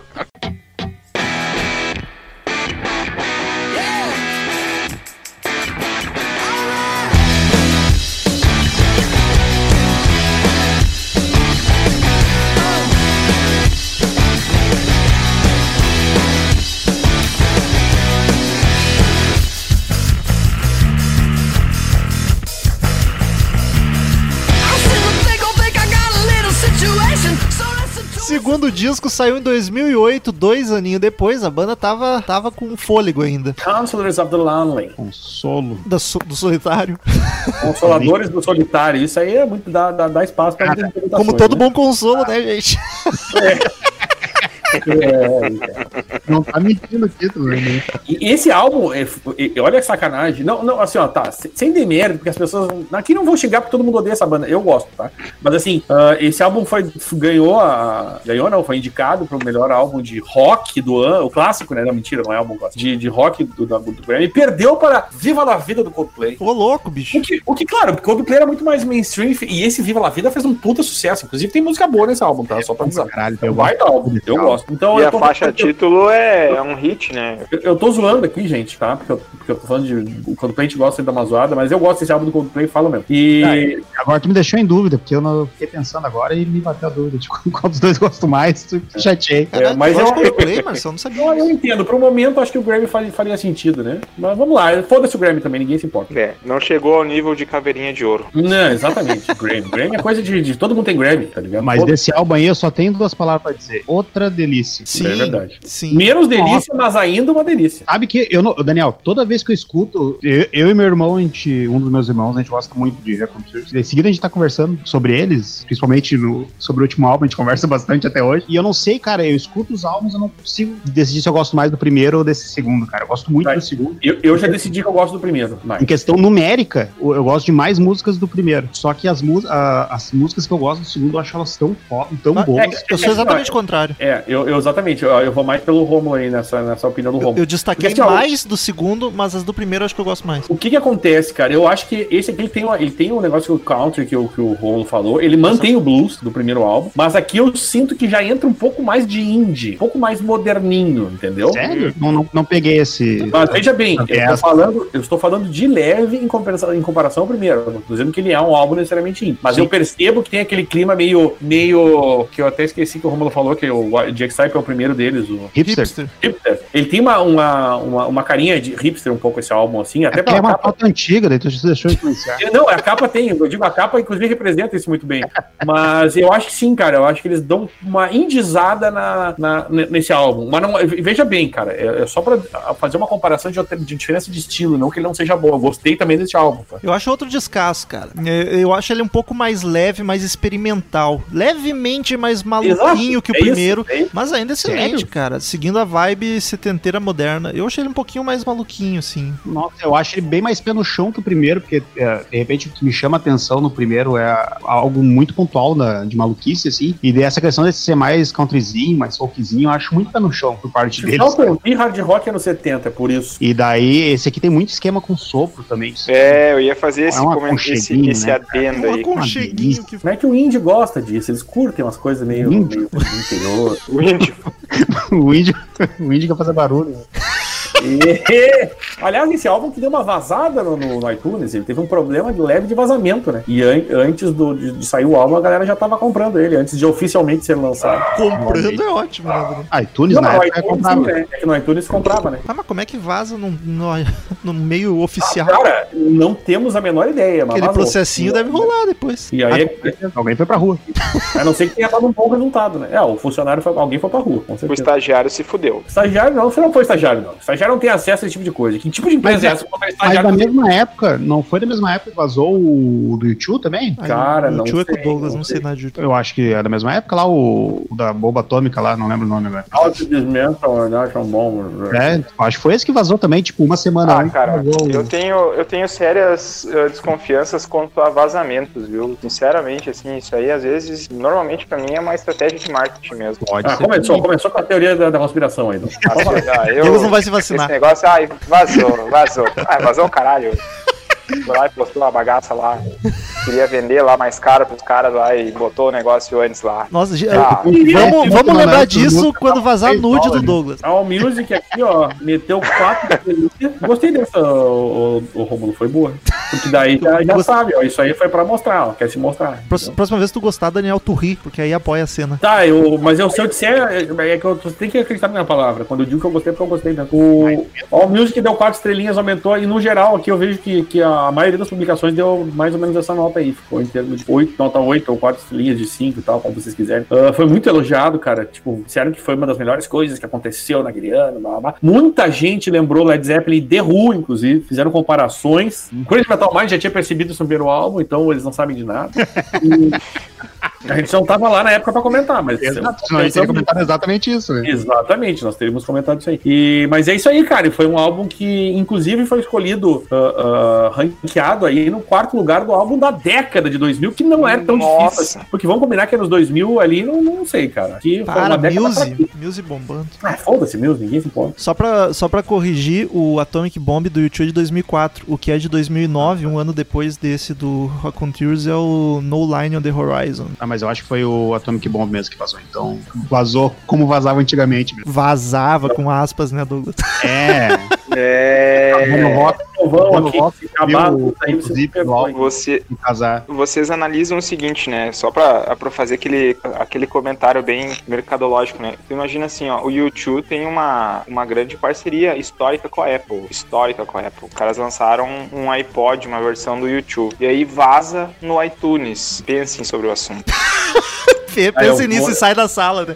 disco saiu em 2008, dois aninhos depois, a banda tava, tava com fôlego ainda. Counselors of the Lonely. Consolo. Da do solitário. Consoladores do solitário. Isso aí é muito. dá, dá, dá espaço pra interpretações, Como todo né? bom consolo, né, gente? É, Não tá mentindo o título, né? E esse álbum, é, é, olha a sacanagem. Não, não, assim, ó, tá, se- sem demérito, porque as pessoas. Aqui não vão xingar porque todo mundo odeia essa banda. Eu gosto, tá? Mas assim, ah, esse álbum foi, ganhou a. Ganhou, não, foi indicado pro melhor álbum de rock do ano. O clássico, né? Não, mentira, não é álbum clássico. De, de rock do, do, do Grammy. E perdeu para Viva la Vida do Coldplay. Ô, louco, bicho. O que, o que, claro, porque o Coldplay era muito mais mainstream e esse Viva la Vida fez um puta sucesso. Inclusive tem música boa nesse álbum, tá? Só pra avisar. Caralho, É eu álbum, desse eu gosto. Então e eu a faixa eu- título é um hit, né? eu, eu tô zoando aqui, gente, tá? Porque eu, porque eu tô falando de. O Coldplay a gente gosta de dar uma zoada, mas eu gosto desse álbum do Coldplay, falo mesmo. E. Agora tu me deixou em dúvida, porque eu não fiquei pensando agora e me bateu a dúvida de qual dos dois eu gosto mais, tu chateei. Caralho, mas eu- Coldplay, Marcelo, não sabia. Eu, eu entendo, pro momento acho que o Grammy faria, faria sentido, né? Mas vamos lá, foda-se o Grammy também, ninguém se importa. É, não chegou ao nível de caveirinha de ouro. Não, exatamente, Grammy. Grammy é coisa de, de- Todo mundo tem Grammy, tá ligado? Mas desse álbum aí eu só tenho duas palavras pra dizer. Outra delícia. Sim, é verdade. sim. Menos delícia, mas ainda uma delícia. Sabe que eu não. Daniel, toda vez que eu escuto, eu, eu e meu irmão, a gente, um dos meus irmãos, a gente gosta muito de Reconciliation. Em seguida a gente tá conversando sobre eles, principalmente no, sobre o último álbum, a gente conversa bastante até hoje. E eu não sei, cara, eu escuto os álbuns, eu não consigo decidir se eu gosto mais do primeiro ou desse segundo, cara. Eu gosto muito Vai. do segundo. Eu, eu já decidi que eu gosto do primeiro, mas. Em questão numérica, eu gosto de mais músicas do primeiro. Só que as, a- as músicas que eu gosto do segundo, eu acho elas tão tão boas. Eu sou exatamente o contrário. É, eu, eu exatamente, eu, eu vou mais pelo Romulo aí nessa, nessa opinião do Eu, Romulo. eu destaquei Porque, assim, mais do segundo, mas as do primeiro eu acho que eu gosto mais. O que que acontece, cara? Eu acho que esse aqui ele tem, uma, ele tem um negócio que o country que o, que o Romulo falou, ele mantém o blues do primeiro álbum, mas aqui eu sinto que já entra um pouco mais de indie, um pouco mais moderninho, entendeu? Sério? Não, não, não peguei esse. Mas veja bem, eu, tô falando, eu estou falando de leve em comparação, em comparação ao primeiro. Eu não tô dizendo que ele é um álbum necessariamente indie. Mas Sim. eu percebo que tem aquele clima meio. meio. que eu até esqueci que o Romulo falou, que o Jack Stipe é o primeiro deles, o Hipster. hipster. Ele tem uma, uma, uma, uma carinha de hipster um pouco esse álbum, assim, até É pela uma capa. foto antiga, daí tu se deixou influenciar. Não, a capa tem, eu digo, a capa inclusive representa isso muito bem. Mas eu acho que sim, cara. Eu acho que eles dão uma indizada na, na- nesse álbum. Mas não, veja bem, cara, é, é só pra fazer uma comparação de, de diferença de estilo, não que ele não seja bom. Eu gostei também desse álbum, cara. Eu acho outro descasso, cara. É, Eu acho ele um pouco mais leve, mais experimental. Levemente mais maluquinho Exato, que o é isso, primeiro. é isso. Mas ainda excelente, Sério? cara. Seguindo a vibe setenteira moderna. Eu achei ele um pouquinho mais maluquinho, assim. Nossa, eu acho ele bem mais pé no chão que o primeiro, porque é, de repente o que me chama a atenção no primeiro é algo muito pontual da, de maluquice, assim. E daí essa questão de ser mais countryzinho, mais folkzinho, eu acho muito pé no chão por parte deles. Não, eu vi hard rock anos 70, é por isso. E daí, esse aqui tem muito esquema com sopro também. É, eu ia fazer esse, É um coment- esse, aconcheguinho, esse né, adendo aí. que. Não é que o indie gosta disso, eles curtem umas coisas meio, meio interior. O índio. o índio, o índio quer fazer barulho. né? Aliás, esse álbum que deu uma vazada no, no- no iTunes, ele teve um problema de leve de vazamento, né? E an- antes do- de, de sair o álbum, a galera já tava comprando ele, antes de oficialmente ser lançado. Comprando é ótimo, né, Bruno? Ah, iTunes Não, na no época iTunes, comprava. sim, né? É que no iTunes se comprava, né? Ah, mas como é que vaza no, no, no meio oficial? Cara, não temos a menor ideia, mas Aquele vazou. processinho deve rolar depois. E aí, Alguém foi pra rua. a não ser que tenha dado um bom resultado, né? É, o funcionário foi, alguém foi pra rua, com O estagiário se fudeu. Estagiário não, você não foi estagiário, não. Estagiário não tem acesso a esse tipo de coisa. Que tipo de empresa Mas é é- essa? Mas na pra- mesma época, não foi da mesma época que vazou o do YouTube também? Cara, o não é com o sei, Douglas, não sei nada de YouTube. Eu acho que é da mesma época lá, o, o da bomba atômica lá, não lembro o nome agora. Né? São bom. É, acho que foi esse que vazou também, tipo, uma semana Ah, antes. cara, eu tenho, eu tenho sérias eh, desconfianças quanto a vazamentos, viu? Sinceramente, assim, isso aí às vezes, normalmente pra mim é uma estratégia de marketing mesmo. Pode Ah, ser. começou, começou com a teoria da, da conspiração aí. Então. Ah, eu- não vai se Esse vacinar. negócio, ai, vazou, vazou. Ah, vazou o caralho. Foi lá e postou uma bagaça lá. Queria vender lá mais caro pros caras lá e botou o negócio antes lá. Nossa, Ah, vamos, vamos não, lembrar não, disso quando vazar nude do. Douglas. A All Music aqui, ó, meteu quatro estrelinhas. Gostei dessa, o, o, o Romulo, foi boa. Porque daí já, já Gost- sabe, ó, isso aí foi pra mostrar, ó, quer se mostrar. Próxima, próxima vez que tu gostar, Daniel, tu ri, porque aí apoia a cena. Tá, eu, mas eu, se eu disser, é, é que eu você tem que acreditar na minha palavra. Quando eu digo que eu gostei, é porque eu gostei mesmo. O All Music deu quatro estrelinhas, aumentou, e no geral aqui eu vejo que, que a maioria das publicações deu mais ou menos essa nota aí. Ficou em termos de 8, nota 8 ou quatro estrelinhas de 5 e tal, como vocês quiserem. Ah, foi muito elogiado, cara. Tipo, disseram que foi uma das melhores coisas que aconteceu naquele ano. Blá, blá, blá. Muita gente lembrou Led Zeppelin e The Who, inclusive. Fizeram comparações. Crazy Metal Mind já tinha percebido isso no primeiro álbum, então eles não sabem de nada. E a gente não tava lá na época pra comentar, mas. Exato, senão a gente teria comentado exatamente isso, né? Exatamente, nós teríamos comentado isso aí. E, mas é isso aí, cara. e Foi um álbum que, inclusive, foi escolhido, ah, ah, ranqueado aí no quarto lugar do álbum da década de 2000, que não era tão Nossa. difícil assim. Porque vamos combinar que é nos 2000 ali, não, não sei, cara. Que foi Para, uma década Muse. Muse bombando. Ah, foda-se, Muse, ninguém se importa. Só pra, só pra corrigir, o Atomic Bomb do YouTube é de 2004. O que é de 2009, um ano depois desse do Rock on Tears, é o No Line on the Horizon. Ah, mas eu acho que foi o Atomic Bomb mesmo que vazou. Então, vazou como vazava antigamente mesmo. Vazava com aspas, né, Douglas? É, É. você vocês analisam o seguinte, né? Só pra, pra fazer aquele, aquele comentário bem mercadológico, né? Tu imagina assim, ó, o YouTube tem uma, uma grande parceria histórica com a Apple. Histórica com a Apple. Os caras lançaram um iPod, uma versão do YouTube. E aí vaza no iTunes. Pensem sobre o assunto. Fê, Ah, eu pensa nisso vou- e sai da sala, né?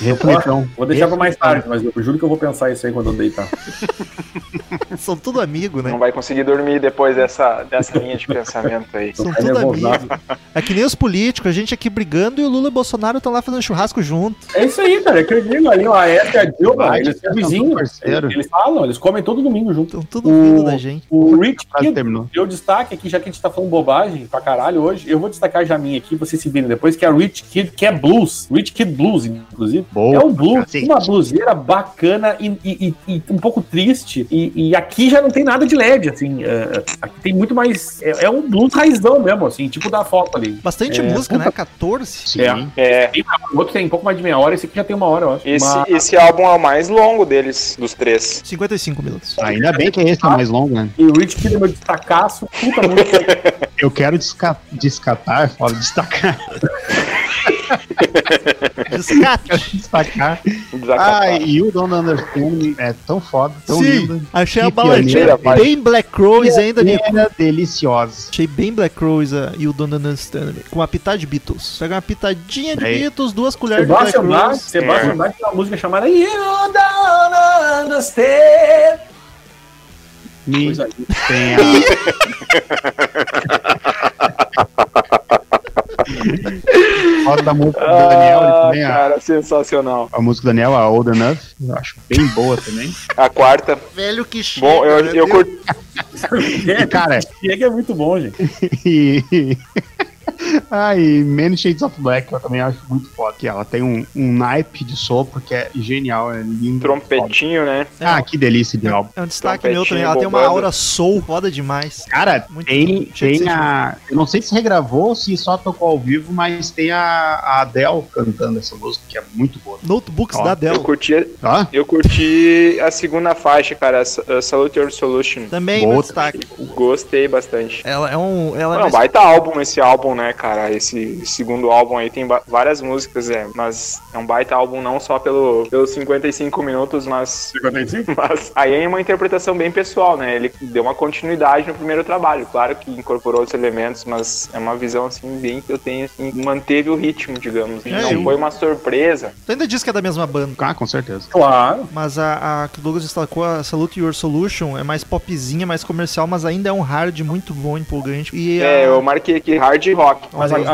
Reflexão. Vou deixar pra mais tarde, mas eu juro que eu vou pensar isso aí quando eu deitar. São tudo amigo, né? Não vai conseguir dormir depois dessa, dessa linha de pensamento aí. São tudo amigo. É que nem os políticos, a gente aqui brigando e o Lula e o Bolsonaro estão lá fazendo churrasco junto. É isso aí, cara. É que eu digo ali, ó, a e a Dilma, Vai, eles são vizinhos. parceiro. Eles, eles falam, eles comem todo domingo junto. Estão tudo vindo da gente. O Rich Kid terminou. deu destaque aqui, já que a gente tá falando bobagem pra caralho hoje. Eu vou destacar já a minha aqui, vocês se virem depois, que é a Rich Kid, que é blues. Rich Kid Blues, inclusive. Boa, é um blues, cacete. uma bluseira bacana e, e- e- e um pouco triste. E, e aqui já não tem nada de LED, assim. é, aqui tem muito mais. É, é um blues raizão mesmo, assim, tipo da foto ali. Bastante É, música, né? puta- 14. Sim. É. É. Tem o outro tem um pouco mais de meia hora, esse aqui já tem uma hora, eu acho. Esse, Mas- esse álbum é o mais longo deles, dos três. 55 minutos. Ainda bem que esse é o mais longo, né? E o Rich Kid é meu destacaço, puta música. Eu quero desca descatar, fala destacar, Descate. destacar Desacatado. Ah, e o Don't Understand Me é tão foda, tão Sim, lindo. achei a Que baladinha bem Black Crowes ainda, Nico. Era deliciosa. Achei bem Black Crowes uh, e o Don't Understand Me. Com uma pitada de Beatles. Pega uma pitadinha de Aí. Beatles, duas colheres de Black Sebastian Bach, Crowes. Sebastian Bach tem uma música chamada You Don't Understand. Me Coisa tem a... Roda da música do Daniel, Ah, também, a, cara, sensacional. a música do Daniel, a Old Enough, eu acho bem boa também. A quarta. Velho que chega. Bom, eu, eu. E, cara, Chega é muito bom, gente. e... ah, e Many Shades of Black eu também acho muito foda. Que ela tem um, um naipe de sopro que é genial, é lindo. Trompetinho, né? Ah, que delícia de álbum. É um destaque meu também. Ela tem uma aura soul foda demais. Cara, Muito tem, tem a. Eu não sei se regravou ou se só tocou ao vivo, mas tem a, a Adele cantando essa música, que é muito boa. Notebooks Ó, da Eu Dell. curti, Tá? eu curti a segunda faixa, cara, Sa- uh, Salute Your Solution. Também Boa meu destaque. Gostei bastante. Ela é um. Ela é Não, mais- baita álbum esse álbum, né, cara? Esse segundo álbum aí tem várias músicas, é, mas é um baita álbum não só pelo, pelos 55 minutos, mas, 55? mas aí é uma interpretação bem pessoal, né? Ele deu uma continuidade no primeiro trabalho, claro que incorporou outros elementos, mas é uma visão assim bem que eu tenho assim, manteve o ritmo, digamos. É, não eu- foi uma surpresa. Tu ainda diz que é da mesma banda. Ah, com certeza. Claro. Mas a, a que o Douglas destacou, a Salute Your Solution, é mais popzinha, mais comercial, mas ainda é um hard muito bom, empolgante. E É, a- eu marquei aqui hard rock. Mas a, a,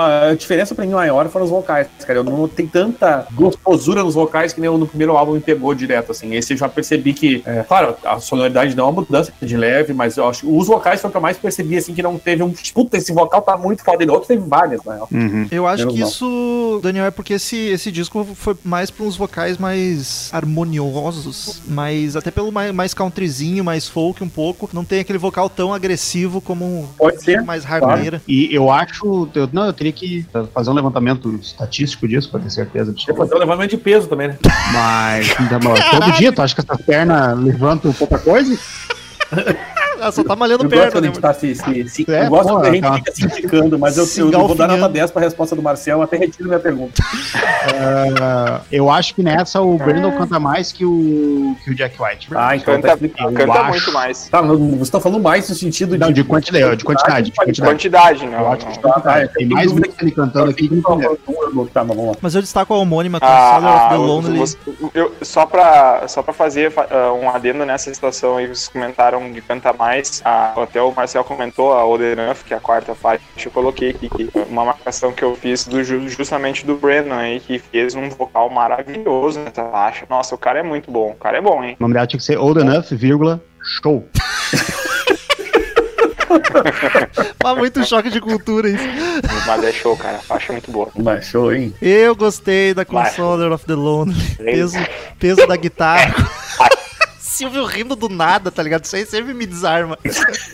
a- a diferença pra mim maior foram os vocais, cara. Eu não tenho tanta gostosura nos vocais que nem o no primeiro álbum me pegou direto, assim. Esse eu já percebi que, é, claro, a sonoridade não é uma mudança de leve, mas eu acho que os vocais foi o que eu mais percebi, assim, que não teve um. Puta, esse vocal tá muito foda. E outros teve várias, né? Uhum. Eu acho Menos que mal. isso, Daniel, é porque esse, esse disco foi mais para uns vocais mais harmoniosos, mas até pelo mais, mais countryzinho, mais folk um pouco. Não tem aquele vocal tão agressivo como Pode ser. mais hardeira. E eu acho. Eu, não, eu teria que fazer um levantamento estatístico disso pra ter certeza absoluta. fazer um levantamento de peso também, né? Mas então, todo dia, tu acha que essas pernas levantam pouca coisa? Ah, só tá malhando Eu gosto perna, a né? gente tá se, se, se- É, eu gosto quando a gente tá. fica se indicando, mas eu, Se eu, vou dar nota 10 pra resposta do Marcel, até retiro minha pergunta. Ah, eu acho que nessa o Brandon canta mais que o, que o Jack White. Ah, então Canta, tá explicado. canta acho. muito mais. Tá, mas você tá falando mais no sentido Não, de quantidade, de quantidade, de quantidade. Quantidade, não. Eu acho que não. Ah, tá, é, tem mais dúvida música ele cantando aqui que. Tá, mas vamos lá. Mas eu destaco a homônima com Ah, of the ah, Lonely. eu- só pra, só pra fazer ah, um adendo nessa situação aí, vocês comentaram de Canta Mais, ah, até o Marcel comentou a Old Enough, que é a quarta faixa, eu coloquei aqui, que uma marcação que eu fiz do, ju- justamente do Brandon aí, que fez um vocal maravilhoso nessa faixa. Nossa, o cara é muito bom, o cara é bom, hein? O nome dela tinha que ser Old Enough, vírgula, show. Ah, muito choque de cultura isso. Mas é show, cara, a faixa é muito boa. Mas show, hein? Eu gostei da. Consoler of the Lonely. Peso, peso da guitarra. Silvio rindo do nada, tá ligado? Isso aí sempre me desarma.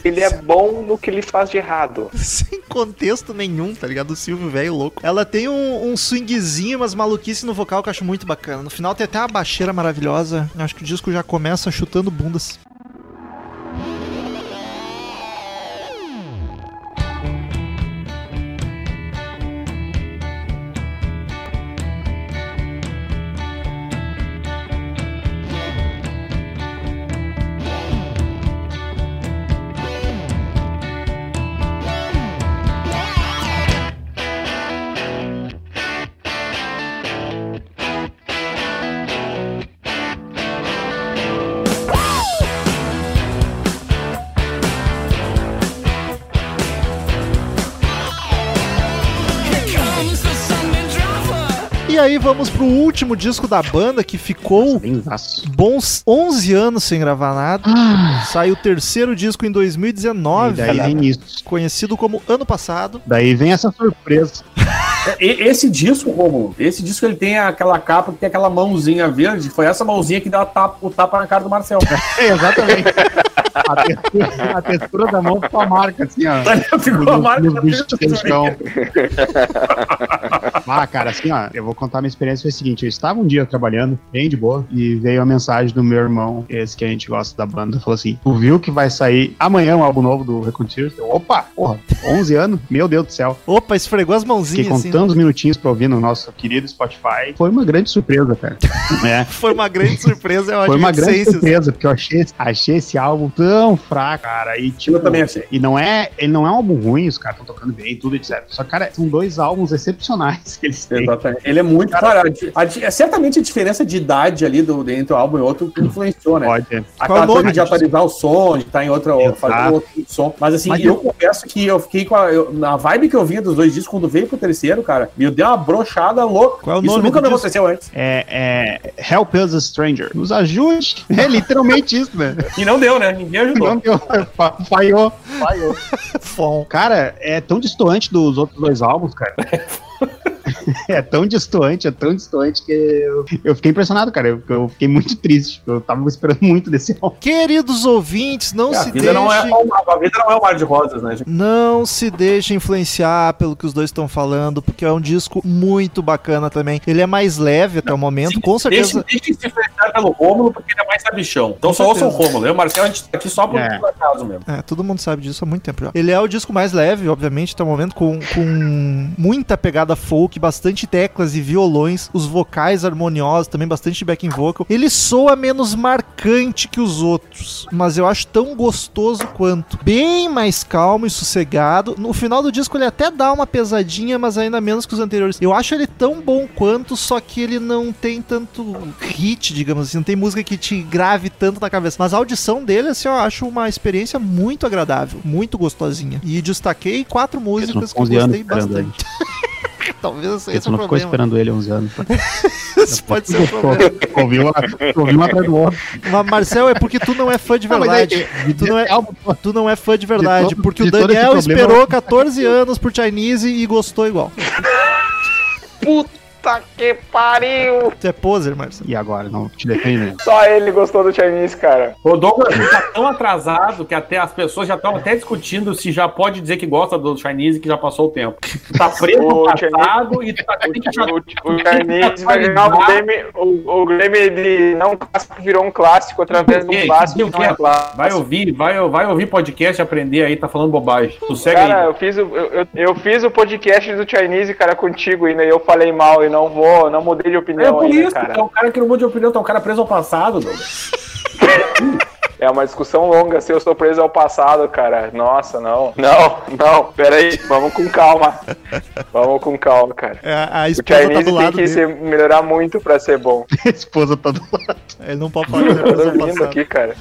Ele é bom no que ele faz de errado. Sem contexto nenhum, tá ligado? O Silvio velho louco. Ela tem um, um swingzinho, umas maluquices no vocal que eu acho muito bacana. No final tem até uma baixeira maravilhosa. Acho que o disco já começa chutando bundas. Aí vamos pro último disco da banda que ficou bons 11 anos sem gravar nada. Ah, Saiu o terceiro disco em e 2019, daí vem isso. conhecido como Ano Passado. Daí vem essa surpresa. E- Esse disco, Romulo, esse disco ele tem aquela capa que tem aquela mãozinha verde. Foi essa mãozinha que deu a tapa- o tapa na cara do Marcel. É, exatamente. A textura, a textura da mão ficou a marca, assim, ó. Ficou a marca eles textura. estão. Ah, cara, assim, ó, eu vou contar minha experiência. Foi o seguinte: eu estava um dia trabalhando, bem de boa, e veio a mensagem do meu irmão, esse que a gente gosta da banda, falou assim: Tu viu que vai sair amanhã um álbum novo do Reconciliation? Eu, Opa, porra, 11 anos? Meu Deus do céu. Opa, esfregou as Fiquei mãozinhas assim. contando os minutinhos pra ouvir no nosso querido Spotify. Foi uma grande surpresa, cara. É. Foi uma grande surpresa, eu Foi uma grande surpresa, porque eu achei, achei esse álbum tão fraco, cara. E, tipo, Eu também achei. E não é, ele não é um álbum ruim, os caras estão tocando bem, tudo, etc. Só, cara, são dois álbuns excepcionais que eles têm. Exatamente. Ele é muito. Cara, a di- a di- é certamente a diferença de idade ali do, entre um álbum e outro influenciou, né? Pode. Aquela nome coisa de atualizar o som, de estar em outra. Exato. fazer outro som. Mas assim, Mas eu eu- confesso que eu fiquei com a. eu- na vibe que eu vinha dos dois discos, quando veio pro terceiro, cara, me deu uma brochada louca. Qual é o Isso nome nunca me aconteceu antes. É, é Help Us a Stranger. Nos ajude. É literalmente isso, né? E não deu, né? Ninguém ajudou. Não deu. Fa- Falhou. Falhou. Fom. Cara, é tão distoante dos outros dois álbuns, cara. É tão distoante, é tão distoante que eu, eu fiquei impressionado, cara. Eu, eu fiquei muito triste. Eu tava esperando muito desse álbum. Queridos ouvintes, não É, a se vida não é deixem... a vida não é um mar de rosas, né, gente? Não se deixe influenciar pelo que os dois estão falando, porque é um disco muito bacana também. Ele é mais leve até o momento, com certeza. Deixa se influenciar pelo Rômulo, porque ele é mais sabichão. Então Com só ouçam o. Rômulo. Eu e o Marcelo, a gente tá aqui só por É. por acaso mesmo. É, todo mundo sabe disso há muito tempo já. Ele é o disco mais leve, obviamente, até o momento, com, com muita pegada folk, bastante teclas e violões, os vocais harmoniosos, também bastante backing vocal. Ele soa menos marcante que os outros, mas eu acho tão gostoso quanto. Bem mais calmo e sossegado. No final do disco ele até dá uma pesadinha, mas ainda menos que os anteriores. Eu acho ele tão bom quanto, só que ele não tem tanto hit, digamos assim, não tem música que te grave tanto na cabeça. Mas a audição dele, assim, eu acho uma experiência muito agradável, muito gostosinha. E destaquei quatro músicas que eu 11 anos gostei bastante. Talvez esse Você seja o não ficou esperando ele 11 anos. Isso pode ser o problema. ouviu, uma, ouviu uma atrás do outro. Mas, Marcel, é porque tu não é fã de verdade. de- Tu não é- álbum, Tu não é fã de verdade, De todo- porque o de esse Daniel problema- esperou 14 anos por Chinese e gostou igual. Puta que pariu! Tu é poser, Marcel. E agora? Não te defende? Só ele gostou do Chinese, cara. O Douglas tá tão atrasado que até as pessoas já estão até discutindo se já pode dizer que gosta do Chinese que já passou o tempo. Tá preso no O passado e tá, que O, o que Chinese vai ganhar o. Grêmio. O, o Grêmio de não clássico virou um clássico, outra vez um clássico o não é clássico. Vai ouvir, vai, vai ouvir podcast e aprender aí, tá falando bobagem. Sossega Cara, aí. eu fiz, o, eu, eu- eu fiz o podcast do Chinese, cara, contigo ainda, e eu falei mal não vou, não mudei de É opinião por ainda, isso, cara. é um cara que não muda de opinião, tá um cara preso ao passado, Douglas. É uma discussão longa se eu sou preso ao passado, cara. Nossa, não. Não, não. Pera aí, vamos com calma. Vamos com calma, cara. É, a O esposa tá do tem lado que dele. se melhorar muito pra ser bom. A esposa tá do lado. Ele não pode falar que Eu tô coisa do vindo passado. aqui, cara.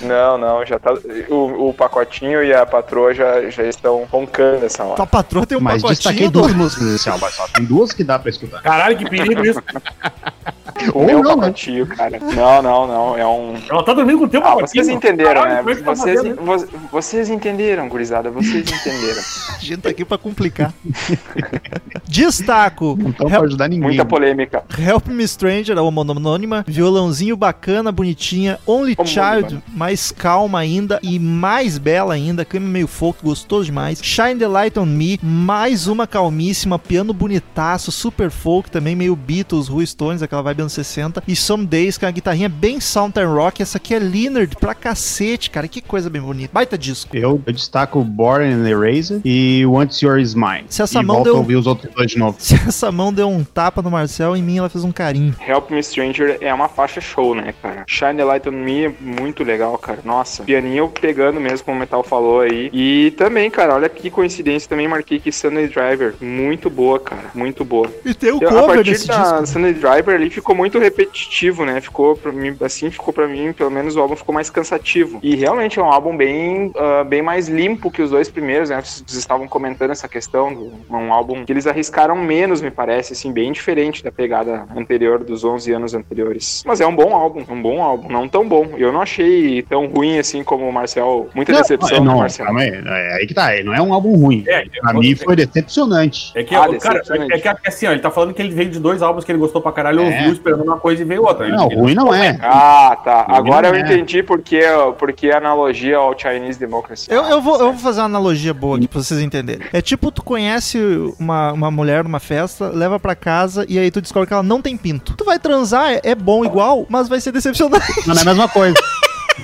Não, não, já tá. O, o pacotinho e a patroa já, já estão roncando essa hora. Tua patroa tem um Mas destaquei pacotinho do... duas músicas desse álbum só. Tem duas que dá pra escutar. Caralho, que perigo isso. Ou meu não, né? pacotinho, cara. Não, não, não. É um. Ela tá dormindo com o teu Ah, pacotinho. vocês entenderam, Caralho, né? é tá Vocês, vo- vocês entenderam, gurizada. Vocês entenderam. A gente tá aqui pra complicar. Destaco. Não estão Help, pra ajudar ninguém. Muita polêmica. Help Me Stranger, a anônima. Violãozinho bacana, bonitinha. Only Como Child, mais calma ainda e mais bela ainda. Clima meio folk, gostoso demais. Shine the Light on Me, mais uma calmíssima. Piano bonitaço, super folk também, meio Beatles, Rui Stones, aquela vibe anos 60. E Some Days, com a guitarrinha bem Southern Rock. Essa aqui é Leonard pra cacete, cara. Que coisa bem bonita. Baita disco. Eu, eu destaco Born and Eraser e Once Yours Is Mine. Se essa e mão volto deu- a ouvir os outros dois de novo. Se essa mão deu um tapa no Marcel, em mim ela fez um carinho. Help Me Stranger é uma faixa show, né, cara? Shine the Light on Me é muito legal, cara. Nossa, pianinho pegando mesmo, como o Metal falou aí. E também, cara, olha que coincidência, também marquei que Sunday Driver. Muito boa, cara. Muito boa. E tem o a cover partir desse da disco. Sunday Driver ali ficou muito repetitivo, né? Ficou pra mim, assim, ficou pra mim, pelo menos o álbum ficou mais cansativo. E realmente é um álbum bem, ah, bem mais limpo que os dois primeiros, né? Vocês estavam comentando essa questão, do, um álbum que eles arriscaram menos, me parece, assim, bem diferente da pegada anterior dos 11 anos anteriores. Mas é um bom álbum, um bom álbum, não tão bom. Eu não achei tão ruim assim como o Marcel, muita decepção não, do não, Marcel. calma aí. É aí que tá. Não é um álbum ruim. É, pra é, mim é. foi decepcionante. É que, Ah, cara, decepcionante. é que é assim, ó, ele tá falando que ele veio de dois álbuns que ele gostou pra caralho, É. ouviu, esperando uma coisa e veio outra. Não, Ele- ruim não é. Ah, tá. Agora eu é. entendi porque, porque a analogia ao Chinese Democracy. Eu, eu, vou, eu vou fazer uma analogia boa aqui pra vocês entenderem. É tipo, tu conhece uma, uma mulher numa festa, leva pra casa e aí tu descobre que ela não tem pinto. Tu vai transar, é, é bom igual, mas vai ser decepcionante. Não é a mesma coisa.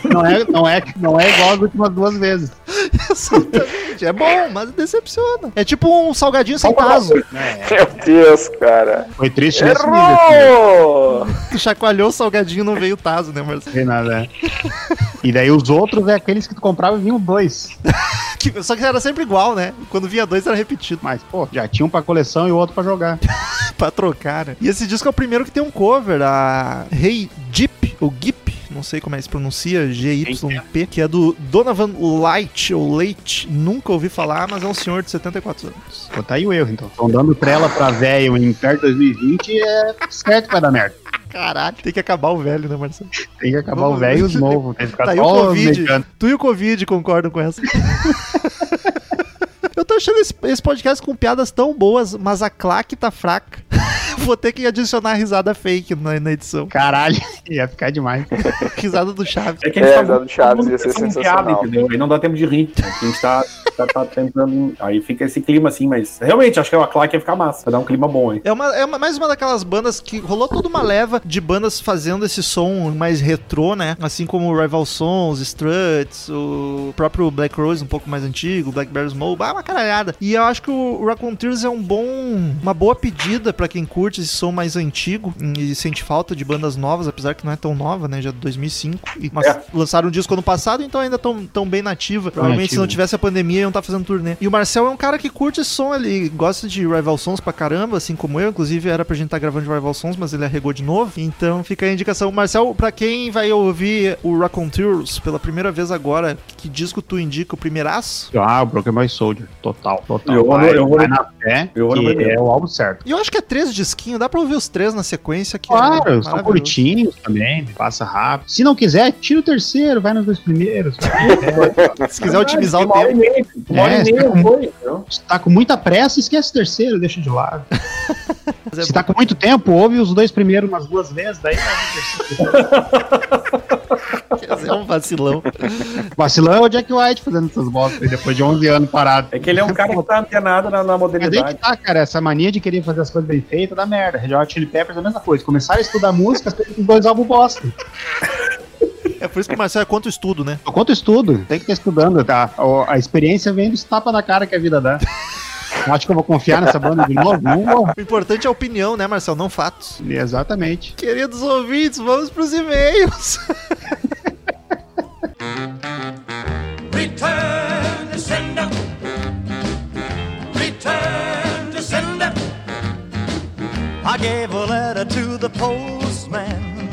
Não é, não, é, não é igual as últimas duas vezes. Exatamente. É bom, mas decepciona. É tipo um salgadinho sem taso. Meu Deus, cara. Foi triste nesse nível. Errou! Tu chacoalhou o salgadinho não veio taso, né, Marcelo? Não tem nada, é. E daí os outros é aqueles que tu comprava e vinham dois. Que- Só que era sempre igual, né? Quando vinha dois era repetido. Mas, pô, já tinha um pra coleção e o outro pra jogar. pra trocar, né? E esse disco é o primeiro que tem um cover, a Hey Jeep, ou Gip, não sei como é que se pronuncia, G-Y-P, que é do Donovan Light, ou Leite. Nunca ouvi falar, mas é um senhor de 74 anos. Pô, tá aí o erro, então. Estão dando trela pra velho em perto de 2020 é certo que vai dar merda. Caralho, tem que acabar o velho, né, Marcelo? Tem que acabar Vamos o velho e os novos. Tem que ficar Tá aí o Covid. Tu e o Covid concordam com essa. Eu tô achando esse, esse podcast com piadas tão boas, mas a claque tá fraca. Vou ter que adicionar risada fake na, na edição. Caralho, ia ficar demais. Risada do Chaves. É que É, a gente tá Exato, Chaves, ia ser sensacional. entendeu? Aí não dá tempo de rir. A gente tá, tá, tá tentando. Aí fica esse clima assim, mas realmente acho que a Clark ia ficar massa. Vai dar um clima bom, hein? É, uma, é uma- mais uma daquelas bandas que rolou toda uma leva de bandas fazendo esse som mais retrô, né? Assim como o Rival Sons, Struts, o próprio Black Rose, um pouco mais antigo, Blackberry Smoke, ah, uma caralhada. E eu acho que o Raccoon Tears é um bom, uma boa pedida pra quem curte esse som mais antigo e sente falta de bandas novas, apesar que não é tão nova, né? Já de 2005. E, mas É. lançaram um disco ano passado, então ainda tão, tão bem nativa. Provavelmente se não tivesse a pandemia, iam estar fazendo turnê. E o Marcel é um cara que curte esse som, ele gosta de Rival Sons pra caramba, assim como eu. Inclusive, era pra gente estar gravando de Rival Sons, mas ele arregou de novo. Então fica a indicação. Marcel, pra quem vai ouvir o Raconteurs pela primeira vez agora, que disco tu indica o primeiraço? Ah, o Broken Boy Soldier. Total, total. Eu vai, eu vou vai na fé eu que é o álbum certo. E eu acho que é três disquinhos, dá pra ouvir os três na sequência. Que Claro, é são curtinhos também, passa rápido. Se não quiser, tira o terceiro, vai nos dois primeiros. Se quiser otimizar o tempo. meia, Uma hora É, e meia você tá foi? Se tá com muita pressa, esquece o terceiro, deixa de lado. É Se tá com muito tempo, ouve os dois primeiros umas duas vezes, daí vai o terceiro. É um vacilão. Vacilão é o Jack White fazendo essas bostas depois de 11 anos parado. É que ele é um cara que tá antenado na, na Mas aí que modernidade. tá, cara, essa mania de querer fazer as coisas bem feitas dá merda. Red Hot Chili Peppers é a mesma coisa. Começaram a estudar música, com dois álbuns bosta. É por isso que o Marcel é quanto estudo, né? Eu conto estudo, tem que estar estudando, tá? A, experiência vem dos tapas na cara que a vida dá. Acho que eu vou confiar nessa banda de novo? O importante é a opinião, né, Marcel? Não fatos. Exatamente. Queridos ouvintes, vamos pros e-mails. Return I gave a letter to the postman.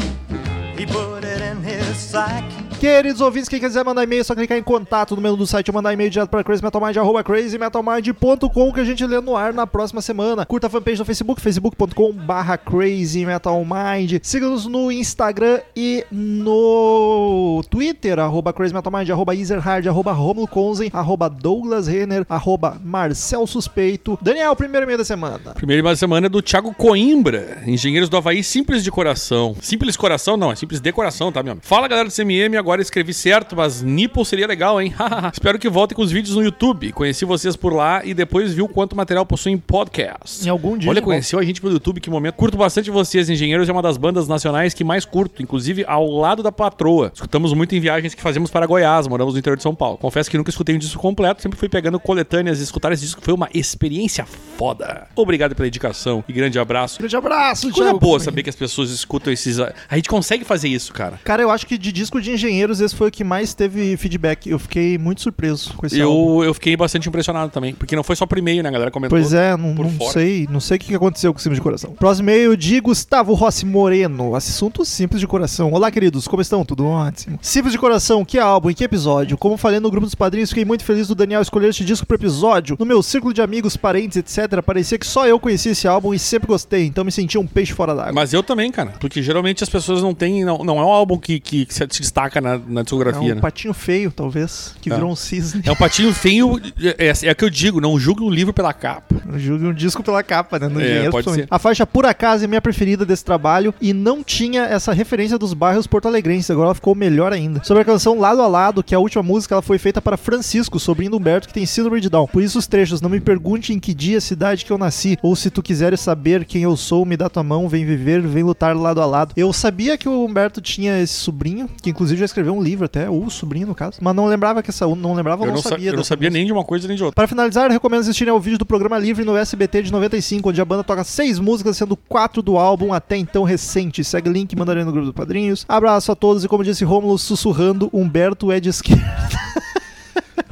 He put it in his sack. Queridos ouvintes, quem quiser mandar e-mail, é só clicar em contato no menu do site ou mandar e-mail direto para crazymetalmind, arroba que a gente lê no ar na próxima semana. Curta a fanpage no Facebook, facebook.com barra crazymetalmind. Siga-nos no Instagram e no Twitter, arroba crazymetalmind, arroba easerhard, arroba romulo conzen, arroba douglas renner, arroba marcel suspeito. Daniel, primeiro e-mail da semana. Primeiro e-mail da semana é do Thiago Coimbra, engenheiros do Havaí, simples de coração. Simples coração não, é simples de coração, tá, meu amigo? Fala galera do CMM, agora escrevi certo, mas nipple seria legal, hein? Espero que voltem com os vídeos no YouTube. Conheci vocês por lá e depois viu quanto material possuem podcast. Em algum dia. Olha, conheceu a gente pelo YouTube, que momento. Curto bastante vocês, Engenheiros é uma das bandas nacionais que mais curto, inclusive ao lado da patroa. Escutamos muito em viagens que fazemos para Goiás, moramos no interior de São Paulo. Confesso que nunca escutei um disco completo, sempre fui pegando coletâneas e escutar esse disco foi uma experiência foda. Obrigado pela dedicação e grande abraço. Grande abraço, Coisa boa saber que as pessoas escutam esses. A gente consegue fazer isso, cara. Cara, eu acho que de disco de engenheiros esse foi o que mais teve feedback. Eu fiquei muito surpreso com esse álbum. Eu, eu fiquei bastante impressionado também, porque não foi só por e-mail, né? A galera comentou. Pois é, não, não sei, não sei o que aconteceu com o Simples de Coração. Próximo e-mail de Gustavo Rossi Moreno, assunto Simples de Coração. Olá, queridos, como estão? Tudo ótimo. Simples de Coração, que álbum e que episódio? Como falei no grupo dos padrinhos, fiquei muito feliz do Daniel escolher este disco pro episódio. No meu círculo de amigos, parentes, etc, parecia que só eu conhecia esse álbum e sempre gostei, então me senti um peixe fora d'água. Mas eu também, cara. Porque geralmente as pessoas não têm. Não, não é um álbum que, que se se destaca na, na É discografia, um né? patinho feio, talvez, que É. virou um cisne. É um patinho feio, é, é, é o que eu digo, não julgue um livro pela capa. Eu julgo um disco pela capa, né? No É, Engenheiros, pode ser. A faixa Por Acaso é minha preferida desse trabalho e não tinha essa referência dos bairros porto-alegrenses. Agora ela ficou melhor ainda. Sobre a canção Lado a Lado, que é a última música, ela foi feita para Francisco, sobrinho do Humberto, que tem síndrome de Down. Por isso os trechos, não me pergunte em que dia, cidade que eu nasci, ou se tu quiseres saber quem eu sou, me dá tua mão, vem viver, vem lutar lado a lado. Eu sabia que o Humberto tinha esse sobrinho, que inclusive já escreveu um livro até, ou o sobrinho no caso, mas não lembrava que essa, não lembrava Eu não, não, sa- sabia. eu não sabia nem de uma coisa nem de outra. Para finalizar, recomendo assistirem ao vídeo do programa livre no SBT de 95, onde a banda toca seis músicas, sendo quatro do álbum até então recente. Segue o link, mandarei no grupo do Padrinhos. Abraço a todos e como disse Rômulo, sussurrando, Humberto é de esquerda.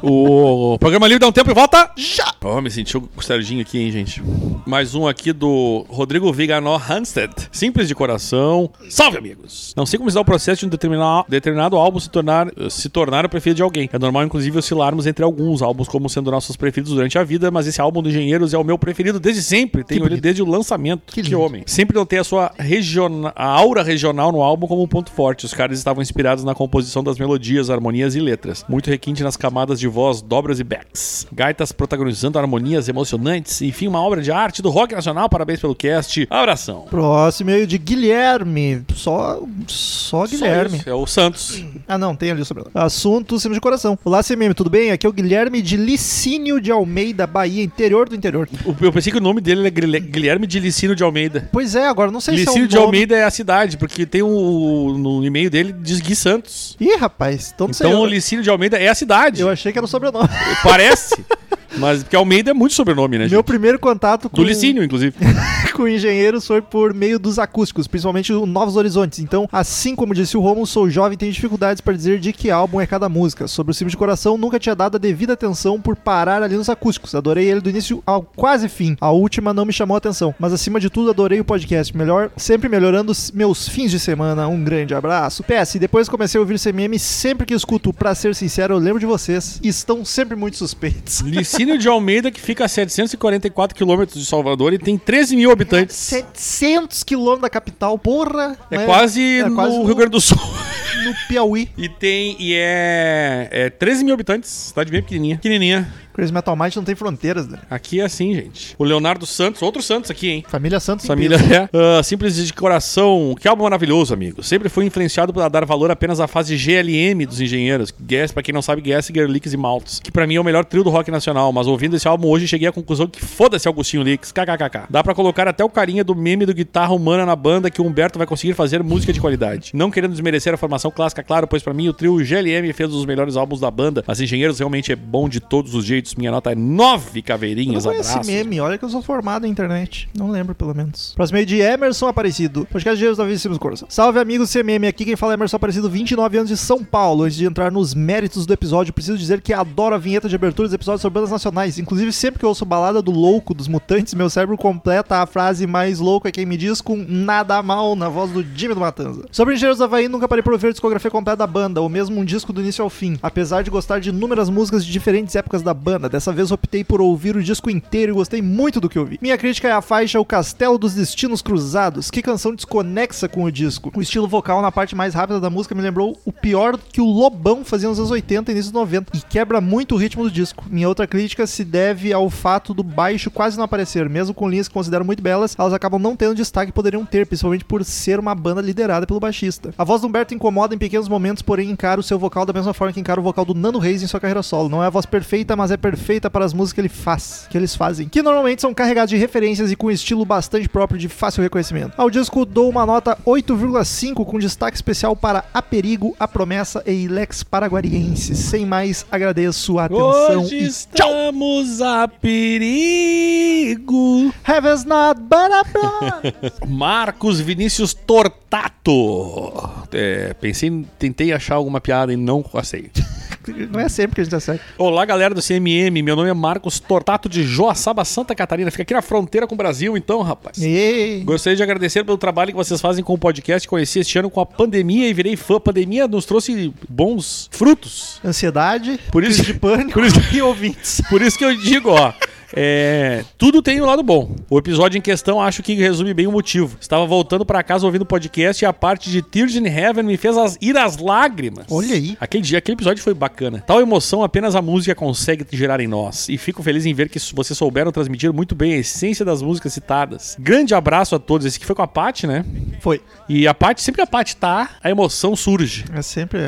O programa livre dá um tempo e volta já! Ó, me senti o Serginho aqui, hein, gente. Mais um aqui do Rodrigo Viganó Hanstead. Simples de coração. Salve, amigos! Não sei como se dá o processo de um determinado, determinado álbum se tornar, se tornar o preferido de alguém. É normal, inclusive, oscilarmos entre alguns álbuns como sendo nossos preferidos durante a vida, mas esse álbum do Engenheiros é o meu preferido desde sempre. Tenho ele desde o lançamento. Que Que, homem. Sempre notei a sua regiona- a aura regional no álbum como um ponto forte. Os caras estavam inspirados na composição das melodias, harmonias e letras. Muito requinte nas camadas de voz, dobras e backs. Gaitas protagonizando harmonias emocionantes. Enfim, uma obra de arte do rock nacional. Parabéns pelo cast. Abração. Próximo e-mail de Guilherme. Só, só Guilherme. Só É o Santos. Ah, não, tem ali o sobrenome. Assunto Cima de Coração. Olá, CMM, tudo bem? Aqui é o Guilherme de Licínio de Almeida, Bahia, interior do interior. O- Eu pensei que o nome dele era Guilhe- Guilherme de Licínio de Almeida. Pois é, agora não sei se é Licínio um de nome... Almeida é a cidade, porque tem um, no e-mail dele diz Gui Santos. Ih, rapaz, então não sei. Então o Eu, Licínio de Almeida é a cidade. eu achei que era o sobrenome. Parece. Mas porque Almeida é muito sobrenome, né, Meu gente? primeiro contato com... Do Licínio, inclusive. com engenheiros foi por meio dos acústicos, principalmente o Novos Horizontes. Então, assim como disse o Romulo, sou jovem e tenho dificuldades para dizer de que álbum é cada música. Sobre o Cimo de Coração, nunca tinha dado a devida atenção por parar ali nos acústicos. Adorei ele do início ao quase fim. A última não me chamou a atenção, mas acima de tudo adorei o podcast. Melhor, sempre melhorando meus fins de semana. Um grande abraço. PS, depois comecei a ouvir CMM, sempre que escuto, pra ser sincero, eu lembro de vocês. Estão sempre muito suspeitos. Licínio de Almeida, que fica a 744 quilômetros de Salvador e tem 13 mil habitantes. 700 quilômetros da capital, porra! É né? quase é no quase Rio Grande do Sul. no Piauí. E tem. E é. É 13 mil habitantes. Cidade bem pequenininha. Pequenininha. Crazy Metal Mind não tem fronteiras, né? Aqui é assim, gente. O Leonardo Santos, outro Santos aqui, hein? Família Santos Família é. Ah, simples de coração. Que álbum maravilhoso, amigo. Sempre fui influenciado por dar valor apenas à fase GLM dos engenheiros. Gas, pra quem não sabe, Gessinger, Leaks e Maltz. Que pra mim é o melhor trio do rock nacional. Mas ouvindo esse álbum hoje, cheguei à conclusão que foda-se Augustinho Leaks. KKKK. Dá pra colocar até o carinha do meme do guitarra humana na banda que o Humberto vai conseguir fazer música de qualidade. Não querendo desmerecer a formação clássica, claro, pois pra mim o trio GLM fez um dos melhores álbuns da banda. Mas Engenheiros realmente é bom de todos os jeitos. Minha nota é nove Eu caveirinhas. não conheço Abraços. esse meme, olha que eu sou formado na internet. Não lembro, pelo menos. Próximo aí de Emerson Aparecido. Podcast de da Sims Coração. Salve, amigos CMM. Aqui quem fala é Emerson Aparecido, 29 anos de São Paulo. Antes de entrar nos méritos do episódio, preciso dizer que adoro a vinheta de abertura dos episódios sobre bandas nacionais. Inclusive, sempre que eu ouço Balada do Louco dos Mutantes, meu cérebro completa a frase mais louco é quem me diz com nada mal na voz do Jimmy do Matanza. Sobre Engenheiros do Havaí, nunca parei por ouvir a discografia completa da banda, ou mesmo um disco do início ao fim. Apesar de gostar de inúmeras músicas de diferentes épocas da banda, dessa vez optei por ouvir o disco inteiro e gostei muito do que ouvi. Minha crítica é a faixa O Castelo dos Destinos Cruzados. Que canção desconexa com o disco. O estilo vocal na parte mais rápida da música me lembrou o pior que o Lobão fazia nos anos 80 e início dos 90 e quebra muito o ritmo do disco. Minha outra crítica se deve ao fato do baixo quase não aparecer, mesmo com linhas que considero muito belas, elas acabam não tendo destaque que poderiam ter, principalmente por ser uma banda liderada pelo baixista. A voz do Humberto incomoda em pequenos momentos, porém encara o seu vocal da mesma forma que encara o vocal do Nando Reis em sua carreira solo. Não é a voz perfeita, mas é perfeita para as músicas que ele faz, que eles fazem, que normalmente são carregados de referências e com um estilo bastante próprio de fácil reconhecimento. Ao disco dou uma nota 8,5 com destaque especial para A Perigo, A Promessa e Ilex Paraguariense. Sem mais, agradeço a atenção Hoje e estamos a perigo. Heaven's not but. Marcos Vinícius Tortato. É, pensei, tentei achar alguma piada e não aceito. Não é sempre que a gente acerta. Olá, galera do CMM. Meu nome é Marcos Tortato de Joaçaba, Santa Catarina. Fica aqui na fronteira com o Brasil, então, rapaz. E... Gostaria de agradecer pelo trabalho que vocês fazem com o podcast. Conheci este ano com a pandemia e virei fã. A pandemia nos trouxe bons frutos. Ansiedade, Por isso- crise de pânico por isso- e ouvintes. Por isso que eu digo, ó. É, tudo tem um lado bom. O episódio em questão acho que resume bem o motivo. Estava voltando pra casa ouvindo o podcast e a parte de Tears in Heaven me fez as, ir às lágrimas. Olha aí. Aquele dia, aquele episódio foi bacana. Tal emoção apenas a música consegue gerar em nós. E fico feliz em ver que vocês souberam transmitir muito bem a essência das músicas citadas. Grande abraço a todos. Esse aqui foi com a Paty, né? Foi. E a Paty, sempre que a Paty tá, a emoção surge. É sempre. É,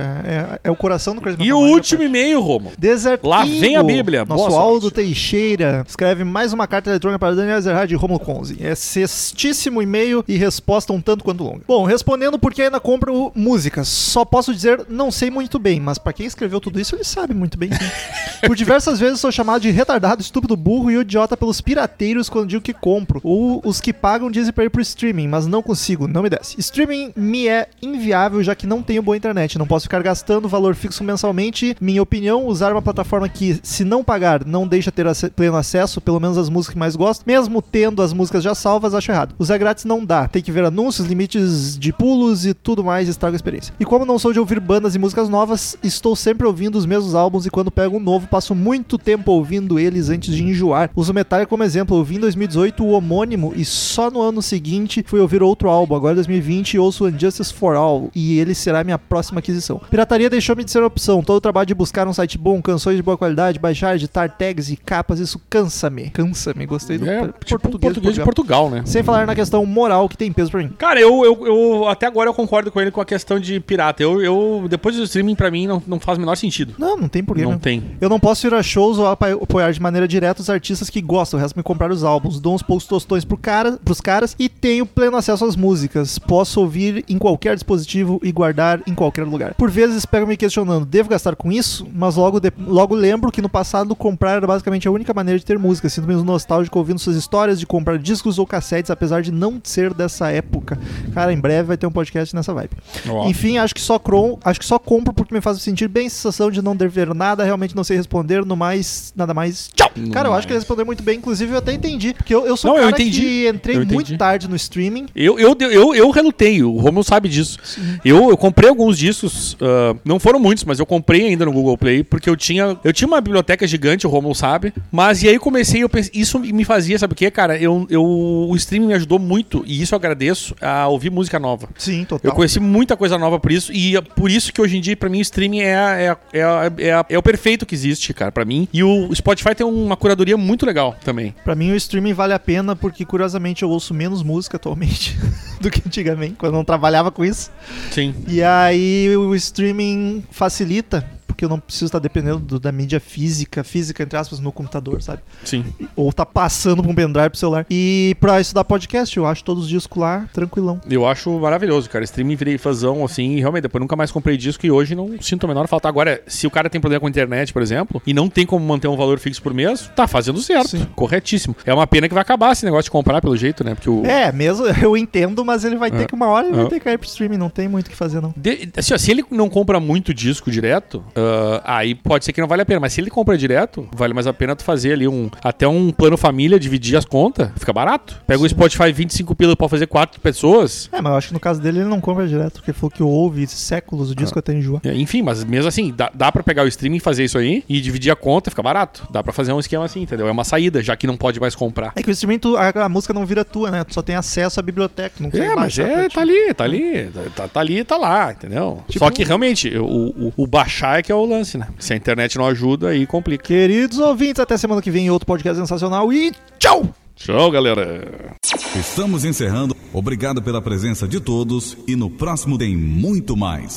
é- é o coração do Crazy E o Mind, último e-mail, Romo. Desert Lá vem a Bíblia. Nosso Boa sorte. Aldo Teixeira escreve mais uma carta eletrônica para Daniel Ezerhard e Romulo Conze. É cestíssimo e-mail e resposta um tanto quanto longa. Bom, respondendo porque ainda compro músicas. Só posso dizer, não sei muito bem, mas para quem escreveu tudo isso, ele sabe muito bem. sim. Por diversas vezes sou chamado de retardado, estúpido, burro e idiota pelos pirateiros quando digo que compro. Ou os que pagam dizem para ir pro streaming, mas não consigo, não me desce. Streaming me é inviável já que não tenho boa internet. Não posso ficar gastando valor fixo mensalmente. Minha opinião, usar uma plataforma que, se não pagar, não deixa ter ace- pleno acesso, pelo menos as músicas que mais gosto, mesmo tendo as músicas já salvas, acho errado. Usar grátis não dá. Tem que ver anúncios, limites de pulos e tudo mais estraga a experiência. E como não sou de ouvir bandas e músicas novas, estou sempre ouvindo os mesmos álbuns e quando pego um novo, passo muito tempo ouvindo eles antes de enjoar. Uso Metallica como exemplo. Ouvi em 2018 o homônimo e só no ano seguinte fui ouvir outro álbum. Agora em 2020 ouço Injustice for All e ele será minha próxima aquisição. Pirataria deixou-me de ser opção. Todo o trabalho de buscar um site bom, canções de boa qualidade, baixar, editar tags e capas, isso cansa-me. Cansa-me. Gostei do É, por- tipo um português de Portugal, né? Sem falar na questão moral que tem peso pra mim. Cara, eu, eu, eu- até agora eu concordo com ele com a questão de pirata. Eu, eu depois do streaming pra mim não, não faz o menor sentido. Não, não tem porquê. não mesmo. tem. Eu não posso ir a shows ou apoiar de maneira direta os artistas que gostam, o resto me comprar os álbuns, dou uns poucos tostões pro cara, pros caras e tenho pleno acesso às músicas. Posso ouvir em qualquer dispositivo e guardar em qualquer lugar. Por vezes pego me questionando, devo gastar com isso? Mas logo, de- logo lembro que no passado comprar era basicamente a única maneira de ter música. Sinto mesmo nostálgico ouvindo suas histórias de comprar discos ou cassetes, apesar de não ser dessa época. Cara, em breve vai ter um podcast nessa vibe. Ó. Enfim, acho que só crom, acho que só compro porque me faz sentir bem a sensação de não dever nada, realmente não sei responder, no mais, nada mais. Tchau! No cara, eu acho que ele respondeu muito bem, inclusive eu até entendi, porque eu, eu sou Não, um cara entendi. que entrei muito tarde no streaming. Eu, eu, eu, eu relutei, o Romulo sabe disso. Eu, eu comprei alguns discos, ah, não foram muitos, mas eu comprei ainda no Google Play, porque eu tinha, eu tinha uma biblioteca gigante, o Romulo sabe, mas e aí comecei, eu pensei, isso me fazia, sabe o que, cara? Eu, eu, o streaming me ajudou muito, e isso eu agradeço, a ouvir música nova. Sim, total. Eu conheci muita coisa nova por isso, e é por isso que hoje em dia, pra mim, o streaming é, a- é, a- é, a- é, é o perfeito que existe, cara, pra mim. E o Spotify tem uma curadoria muito legal também. Pra mim o streaming vale a pena porque curiosamente eu ouço menos música atualmente do que antigamente, quando eu não trabalhava com isso. Sim. E aí o streaming facilita, porque eu não preciso estar dependendo do- da mídia física, física entre aspas, no computador, sabe? Sim. Ou tá passando pra um pendrive pro celular. E pra estudar podcast, eu acho todos os discos lá, tranquilão. Eu acho maravilhoso, cara. Streaming virei fãzão, assim, e realmente, depois nunca mais comprei disco e hoje não sinto a menor falta. Agora, se o cara tem problema com a internet, por exemplo, e não tem como manter um valor fixo por mês, tá fazendo certo. Sim. Corretíssimo. É uma pena que vai acabar esse negócio de comprar pelo jeito, né? Porque o. É, mesmo, eu entendo, mas ele vai ter É. que uma hora ele vai É. ter que ir pro streaming, não tem muito o que fazer, não. De- assim, ó, se ele não compra muito disco direto, ah, aí pode ser que não vale a pena. Mas se ele compra direto, vale mais a pena tu fazer ali um até um plano família, dividir as contas, fica barato. Pega o Spotify 25 pila pra fazer quatro pessoas. É, mas eu acho que no caso dele ele não compra direto, porque falou que ouve séculos o Ah. disco até enjoa. É, Enfim, mas mesmo assim, dá, dá pra pegar o streaming e fazer isso aí e dividir a conta, fica barato. Dá pra fazer um esquema assim, entendeu? É uma saída, já que não pode mais comprar. É que o streaming, tu- a, a música não vira tua, né? Tu só tem acesso à biblioteca. Não É, mas é, tá ali, tá ali, tá, tá ali, tá lá, entendeu? Tipo- Só que realmente, o, o, o baixar é que é o lance, né? Se a internet não ajuda, aí complica. Queridos ouvintes, até semana que vem em outro podcast sensacional e tchau! Tchau, galera. Estamos encerrando. Obrigado pela presença de todos e no próximo tem muito mais.